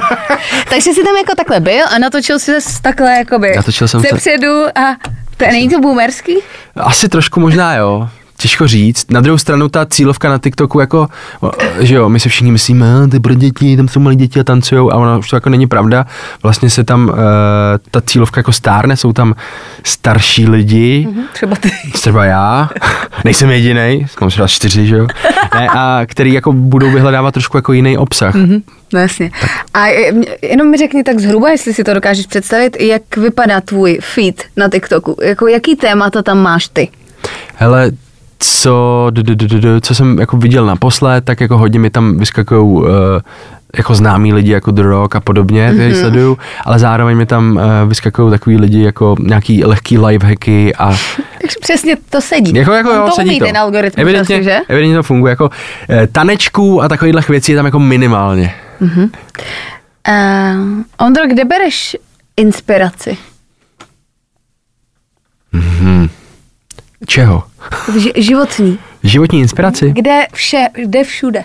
Takže jsi tam jako takhle byl a natočil si se takhle jakoby Natočil jsem ze se- předu a to není to boomerský? Asi trošku možná, jo. Těžko říct. Na druhou stranu ta cílovka na TikToku jako, že jo, my si všichni myslíme, "A, to je pro děti, tam jsou malí děti a tancujou a ono už to jako není pravda. Vlastně se tam, uh, ta cílovka jako stárne, jsou tam starší lidi, Hm, Třeba ty. třeba já, nejsem jediný, mám třeba čtyři, že jo, ne, a který jako budou vyhledávat trošku jako jiný obsah. Mhm, no jasně. A je- mě- jenom mi řekni tak zhruba, jestli si to dokážeš představit, jak vypadá tvůj feed na TikToku. Jako jaký témata tam máš ty? Hele, co, co jsem jako viděl naposled, tak jako hodně mi tam vyskakují uh, jako známí lidi jako The Rock a podobně, který mm-hmm. sleduju, ale zároveň mi tam uh, vyskakují takový lidi jako nějaký lehký lifehacky a Takže přesně to sedí. jako, jako On jo, to sedí umí to. ten algoritmus, evidentně, asi, že? evidentně to funguje, jako uh, tanečků a takovýchhle věcí je tam jako minimálně. Uh, Ondro, kde bereš inspiraci? Čeho? Ži- životní. Životní inspiraci? Kde vše, kde všude?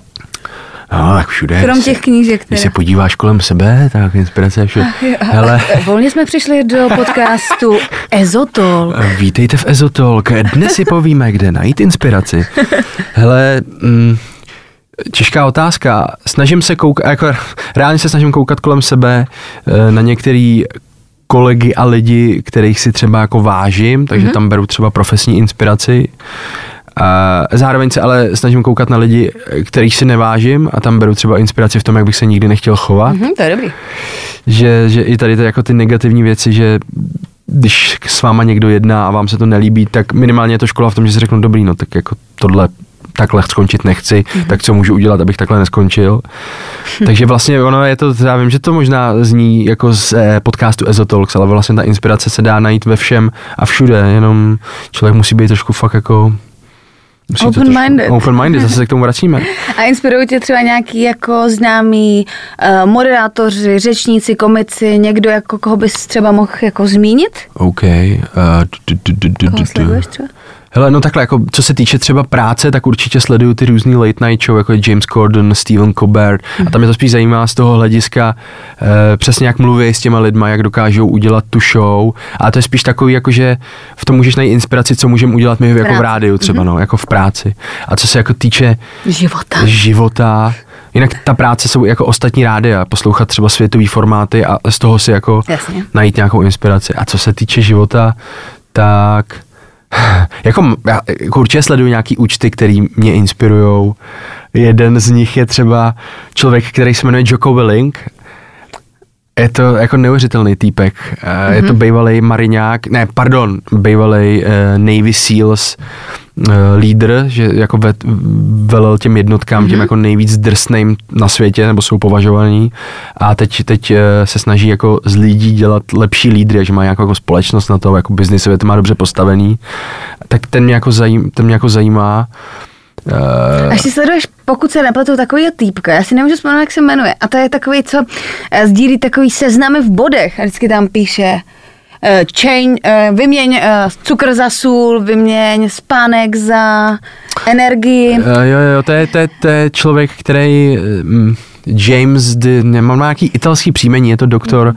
No, tak všude. Krom těch knížek, Když teda. se podíváš kolem sebe, tak inspirace je všude. Hele, Volně jsme přišli do podcastu Ezotol. Vítejte v Ezotolk. Dnes si povíme, kde najít inspiraci. Hele, mm, těžká otázka. Snažím se koukat, jako reálně se snažím koukat kolem sebe eh, na některý kolegy a lidi, kterých si třeba jako vážím, takže mm-hmm. tam beru třeba profesní inspiraci. A zároveň se ale snažím koukat na lidi, kterých si nevážím a tam beru třeba inspiraci v tom, jak bych se nikdy nechtěl chovat Hm, to je dobrý. že, že i tady to jako ty negativní věci, že když s váma někdo jedná a vám se to nelíbí, tak minimálně je to škola v tom, že si řeknu, dobrý, no tak jako tohle takhle skončit nechci, Mhm. mm-hmm. tak co můžu udělat, abych takhle neskončil. Takže vlastně ono je to, já vím, že to možná zní jako z eh, podcastu Ezotalks, ale vlastně ta inspirace se dá najít ve všem a všude, jenom člověk musí být trošku fakt jako Open-minded. Open-minded, zase se k tomu vracíme. A inspirují tě třeba nějaký jako známí uh, moderátoři, řečníci, komici, někdo, jako koho bys třeba mohl jako zmínit? OK. Du- Koho du- du. sleduješ třeba? Hele, no takhle, jako co se týče třeba práce, tak určitě sleduju ty různý late night show, jako je James Corden, Stephen Colbert a tam mě to spíš zajímá z toho hlediska e, přesně jak mluví s těma lidma, jak dokážou udělat tu show a to je spíš takový, jako že v tom můžeš najít inspiraci, co můžeme udělat my jako v rádiu třeba, mm-hmm. no, jako v práci. A co se jako týče Života. života, jinak ta práce jsou jako ostatní rádia, poslouchat třeba světový formáty a z toho si jako Jasně. najít nějakou inspiraci. A co se týče života, tak jako, já jako určitě sleduju nějaký účty, který mě inspirují. Jeden z nich je třeba člověk, který se jmenuje Joko Willing. Je to jako neuvěřitelný týpek. Mm-hmm. Je to bývalý mariňák, ne, pardon, bývalý uh, Navy SEALs uh, lídr, že jako ve, velel těm jednotkám, mm-hmm. těm jako nejvíc drsným na světě, nebo jsou považovaní. A teď, teď uh, se snaží jako z lidí dělat lepší lídry, že má nějakou jako společnost na to, jako biznisově to má dobře postavený. Tak ten mě jako, zajím, ten mě jako zajímá. Uh, Až si sleduješ, pokud se nepletu, takovýho týpka, já si nemůžu vzpomenout, jak se jmenuje, a to je takový, co eh, sdílí takový seznamy v bodech a vždycky tam píše eh, chain, eh, vyměň eh, cukr za sůl, vyměň spánek za energii. Uh, jo, jo, to je, to je, to je člověk, který um, James, de, nemám nějaký italský příjmení, je to doktor.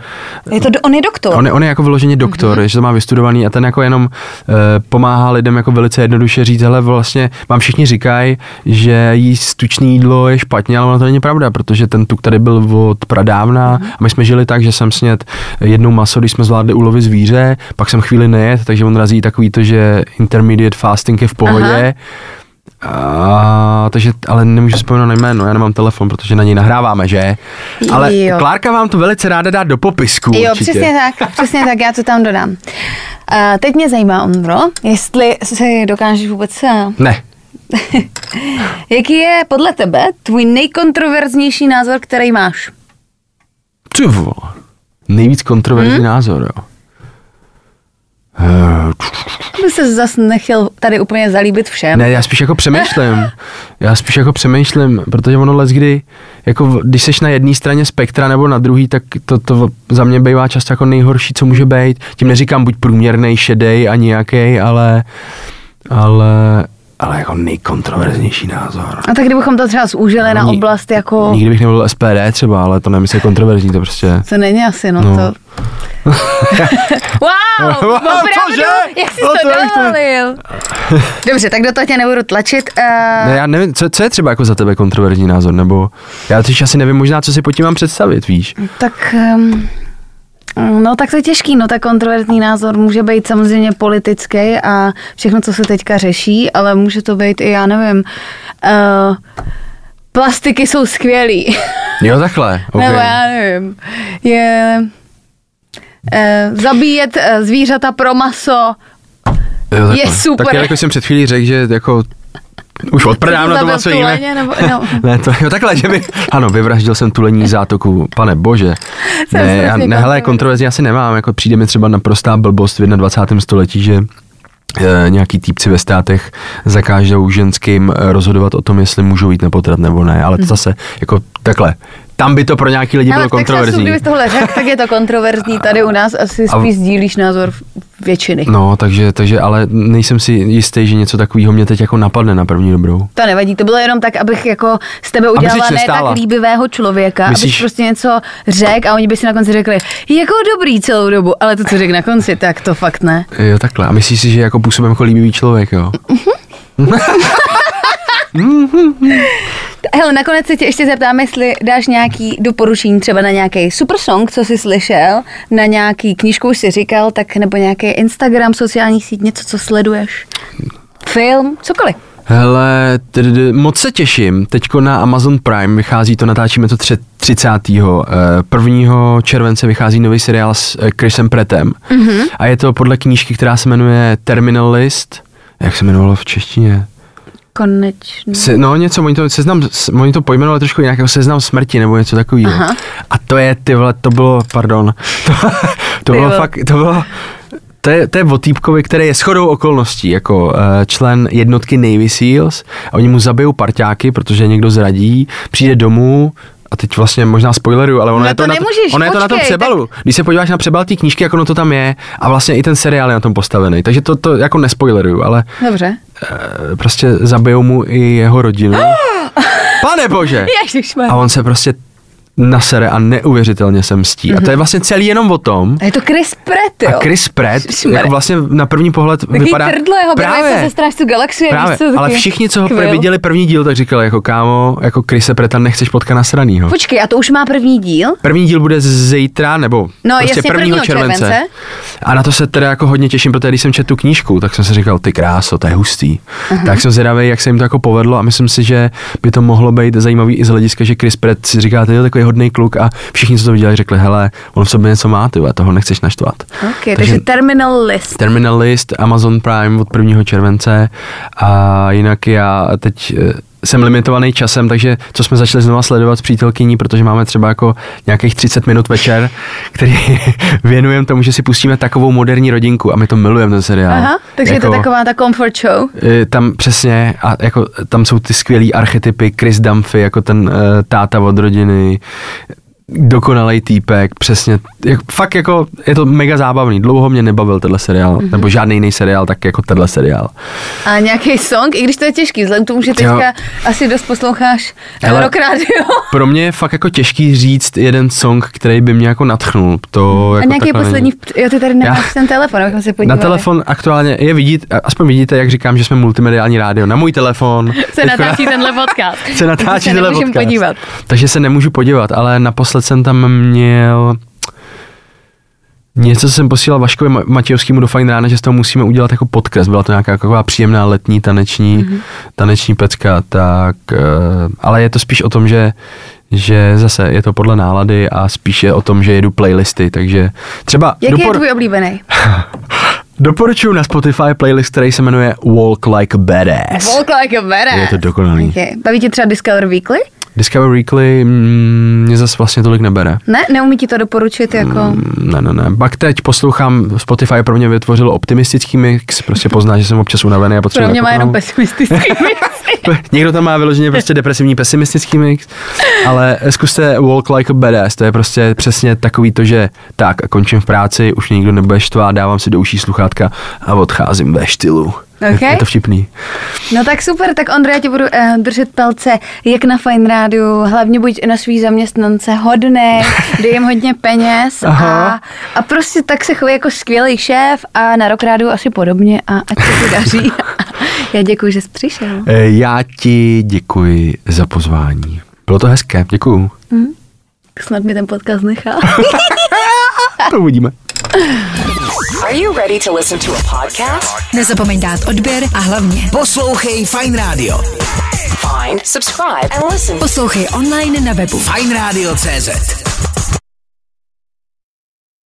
Je to, on je doktor. On je, on je jako vyloženě doktor, mm-hmm. že to má vystudovaný a ten jako jenom uh, pomáhá lidem jako velice jednoduše říct, hele vlastně vám všichni říkají, že jíst tučný jídlo je špatně, ale ono to není pravda, protože ten tuk tady byl od pradávna mm-hmm. a my jsme žili tak, že jsem sněd jednou maso, když jsme zvládli ulovit zvíře, pak jsem chvíli nejet, takže on razí takový to, že intermediate fasting je v pohodě. A, takže, ale nemůžu vzpomenout na jméno, já nemám telefon, protože na něj nahráváme, že? Ale Jo. Klárka vám to velice ráda dá do popisku. Jo, určitě. přesně tak, přesně tak, já to tam dodám. A teď mě zajímá, Ondro, jestli si dokážeš vůbec... Ne, Jaký je podle tebe tvůj nejkontroverznější názor, který máš? Ty vole. Nejvíc kontroverzní hmm? názor, jo. Eh, Aby se zase nechtěl tady úplně zalíbit všem. Ne, já spíš jako přemýšlím. Já spíš jako přemýšlím, protože ono les kdy, jako když seš na jedné straně spektra nebo na druhý, tak to, to za mě bývá často jako nejhorší, co může být. Tím neříkám buď průměrný, šedej a nějaký, ale, ale, ale jako nejkontroverznější názor. A tak kdybychom to třeba zúžili na Ni- oblast jako... Nikdy bych nebyl SPD třeba, ale to nemyslím kontroverzní, to prostě... To není asi, no, No. to... wow, Wow, opravdu, cože? jak jsi No to to jak to- dovolil. Dobře, tak do toho tě nebudu tlačit. Uh, Ne, já nevím, co, co je třeba jako za tebe kontroverzní názor, nebo já teď asi nevím možná, co si pod tím mám představit, víš. Tak, um, no tak to je těžký, no tak kontroverzní názor může být samozřejmě politický a všechno, co se teďka řeší, ale může to být i, já nevím, uh, plastiky jsou skvělý. Jo, takhle, okay. Nebo já nevím, je uh, zabíjet uh, zvířata pro maso, jo, takhle. je super. Tak jako jsem před chvílí řekl, že jako už od pradávna to co jiné. tuleně, nebo, no. Ne, to jo, takhle, že by, ano, vyvraždil jsem tulení zátoku, pane bože. Jsem Ne, já, ne, hele, kontroverzní. kontroverzní asi nemám, jako přijde mi třeba naprostá blbost v 21. století, že eh, nějaký týpci ve státech zakážou ženským eh, rozhodovat o tom, jestli můžou jít na potrat nebo ne, ale to zase jako takhle. Tam by to pro nějaký lidi Ale bylo Texasu, kontroverzní. kdybys tohle řekl, tak je to kontroverzní. Tady u nás asi A- spíš sdílíš názor většiny. No, takže, takže, ale nejsem si jistý, že něco takového mě teď jako napadne na první dobrou. To nevadí, to bylo jenom tak, abych jako z tebe udělala ne tak líbivého člověka, Myslíš- abys prostě něco řekl a oni by si na konci řekli, jako dobrý celou dobu, ale to, co řekl na konci, tak to fakt ne. Jo, takhle. A myslíš si, že jako působím jako líbivý člověk, jo? Hele, nakonec se tě ještě zeptám, jestli dáš nějaký doporučení třeba na nějaký super song, co jsi slyšel, na nějaký knížku už si říkal, tak nebo nějaký Instagram, sociální síť, něco, co sleduješ. Film, cokoliv. Hele, moc se těším. Teďko na Amazon Prime vychází to, natáčíme to tře- 30. eh, 1. července vychází nový seriál s eh, Chrisem Prettem. Mm-hmm. A je to podle knížky, která se jmenuje Terminal List. Jak se jmenovalo v češtině? Konečně. Se, no něco, oni to, seznam, oni to pojmenovali trošku jinak, jako seznam smrti nebo něco takového. Aha. A to je, ty vole, to bylo, pardon, to, to bylo fakt, to bylo, to je, to je o týpkovi, který je shodou okolností jako uh, člen jednotky Navy Seals a oni mu zabijou parťáky, protože někdo zradí, přijde domů, a teď vlastně možná spoileruju, ale ono, No je, to to na, nemůžeš, ono je to na tom počkej, přebalu. Když se podíváš na přebal té knížky, jak ono to tam je, a vlastně i ten seriál je na tom postavený. Takže to, to jako nespoileruju, ale Dobře. e, prostě zabijou mu i jeho rodinu. Pane bože! Ježišmar. A on se prostě nasere a neuvěřitelně se mstí. A to je vlastně celý jenom o tom, A je to Chris Pratt, jo? a Chris Pratt, jako vlastně na první pohled Takový vypadá... trdlo jeho právě. jako ze Strážců galaxie. Právě, víš co, ale všichni, co ho skvěl. viděli první díl, tak říkali jako kámo, jako Chrise Preta nechceš potkat nasranýho. Počkej, a to už má první díl? První díl bude zítra, nebo No, prostě jasně, 1. 1. července. července. A na to se teda jako hodně těším, protože když jsem četl tu knížku, tak jsem si říkal, ty kráso, to je hustý. Tak jsem zvědavý, jak se jim to jako povedlo a myslím si, že by to mohlo být zajímavý i z hlediska, že Chris Pratt si říká, ty je takový hodný kluk a všichni, co to viděli, řekli, hele, on v sobě něco má, ty toho nechceš naštvat. Ok, takže Terminal List. Terminal List, Amazon Prime od 1. července a jinak já teď eh, jsem limitovaný časem, takže co jsme začali znova sledovat s přítelkyní, protože máme třeba jako nějakých 30 minut večer, který věnujeme tomu, že si pustíme takovou moderní rodinku a my to milujeme ten seriál. Aha, takže je to taková ta comfort show. eh, Tam přesně, a jako tam jsou ty skvělý archetypy, Chris Dumphy, jako ten uh, táta od rodiny, dokonalý týpek, přesně, jak, fakt jako, je to mega zábavný, dlouho mě nebavil tenhle seriál, mm-hmm. nebo žádný jiný seriál, tak jako tenhle seriál. A nějaký song, i když to je těžký, vzhledem k tomu, že teďka Jo. asi dost posloucháš Hele. rock radio. Pro mě je fakt jako těžký říct jeden song, který by mě jako natchnul. To A jako nějaký takhle poslední, není. jo, ty tady nemáš Já- ten telefon, abychom se Na podívali. telefon aktuálně je vidět, aspoň vidíte, jak říkám, že jsme multimediální rádio. Na můj telefon se natáčí tenhle podcast. se natáčí se tenhle podcast. podívat. Takže se nemůžu podívat, ale naposled jsem tam měl něco, co jsem posílal Vaškovi Ma- Matějovskému do Fajn rána, že z toho musíme udělat jako podcast. Byla to nějaká taková příjemná letní taneční, Mhm. mm-hmm. taneční pecka, tak, eh, ale je to spíš o tom, že že zase je to podle nálady a spíše o tom, že jedu playlisty, takže třeba Jaký je dopor- tvůj oblíbený? doporučuji na Spotify playlist, který se jmenuje Walk Like a Badass. Walk like a badass. Je to dokonalý. Okay. Baví tě třeba Discover Weekly? Discover Weekly mm, mě zase vlastně tolik nebere. Ne, neumí ti to doporučit jako... Mm, Ne, ne, ne. Pak teď poslouchám, Spotify pro mě vytvořil optimistický mix, prostě pozná, že jsem občas unavený a potřebuji Pro mě má jenom nakopnout. pesimistický Někdo tam má vyloženě prostě depresivní pesimistický mix, ale zkuste Walk Like a Badass, to je prostě přesně takový to, že tak končím v práci, už mě nikdo nebude štvát, dávám si do uší sluchátka a odcházím ve štýlu. Ok. Je, to vtipný. No tak super, tak Ondra, já tě budu uh, držet palce jak na Fine Rádiu, hlavně buď na svý zaměstnance hodný, dej jim hodně peněz a, a prostě tak se chovej jako skvělý šéf a na Rock Rádiu asi podobně a ať se ti daří. já děkuji, že jsi přišel. E, Já ti děkuji za pozvání. Bylo to hezké, děkuju. Snad mi ten podcast nechá. To uvidíme. Are you ready to listen to a podcast? Nezapomeň dát odběr a hlavně Poslouchej Fine Radio. Find, subscribe, and listen. poslouchej online na webu Fine Radio CZ.